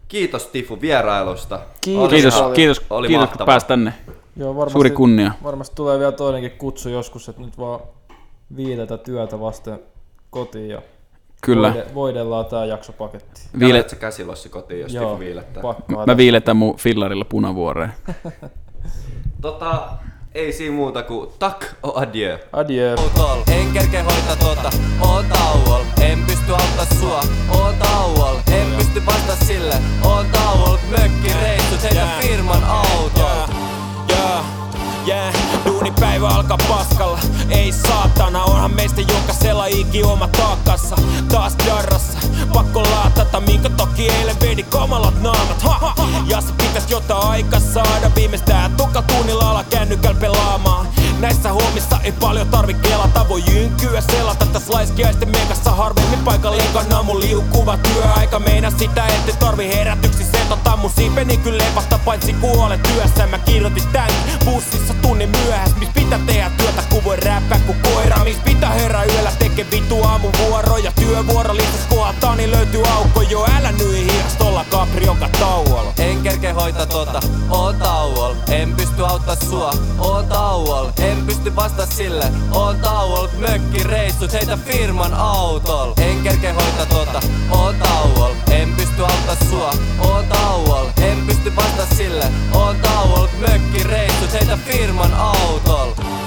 kiitos Tifu vierailusta. Kiitos. Kiitos, paljon. kiitos, Oli kiitos kun pääsit tänne. Joo, varmasti, Suuri kunnia. Varmasti tulee vielä toinenkin kutsu joskus, että nyt vaan viiletä työtä vasten kotiin ja Kyllä. voide, voidellaan tää jaksopaketti. Viile, Viilet... sä käsilossi kotiin, jos Tifu viilettää. pakko. mä viiletän mun fillarilla punavuoreen. Tota, ei siinä muuta kuin tak o adieu. Adieu. autol En kerke hoita tota, oon tauol En pysty auttaa sua, oon tauol En pysty vasta sille, oon tauol Mökkireissut heitä firman autol Yeah, yeah. Duunipäivä alkaa paskalla. Ei saatana, onhan meistä jokaisella iki oma taakassa. Taas darrassa, pakko laatata Minkä toki eilen vedi kamalat naamat. Ha, ha. Ja se pitäis jotain aika saada. Viimeistään tukatunnilla ala kännykäl pelaamaan Näissä hommissa ei paljon tarvi kelata. Voi jynkyä selata täs laiskiaisten mekassa Harvemmin paikalle kannan mun liukuva työaika. Meina sitä ette tarvi herätyksi setota Mun siipeni kyllä lepästä paitsi kuolen työssä Mä kirjoitin tän bussissa tunnin myöhäs Mis pitää tehdä työtä kun voi räppää ku koira. Mis pitää herää yöllä teke vitu aamuvuoro. Ja työvuoro listas kohtaa niin löytyy aukko. Jo älä nyi hiirastolla kapri joka tauolla. En kerke hoita tota, oon tauol En pysty auttaa sua, oon tauol En pysty vasta sille, oon tauol Mökkireissut heitä firman autol. En kerke hoita tota, oon tauol. En pysty auttaa sua, oon tauol. En pysty vasta sille, oon tauol Mökkireissut heitä firman autol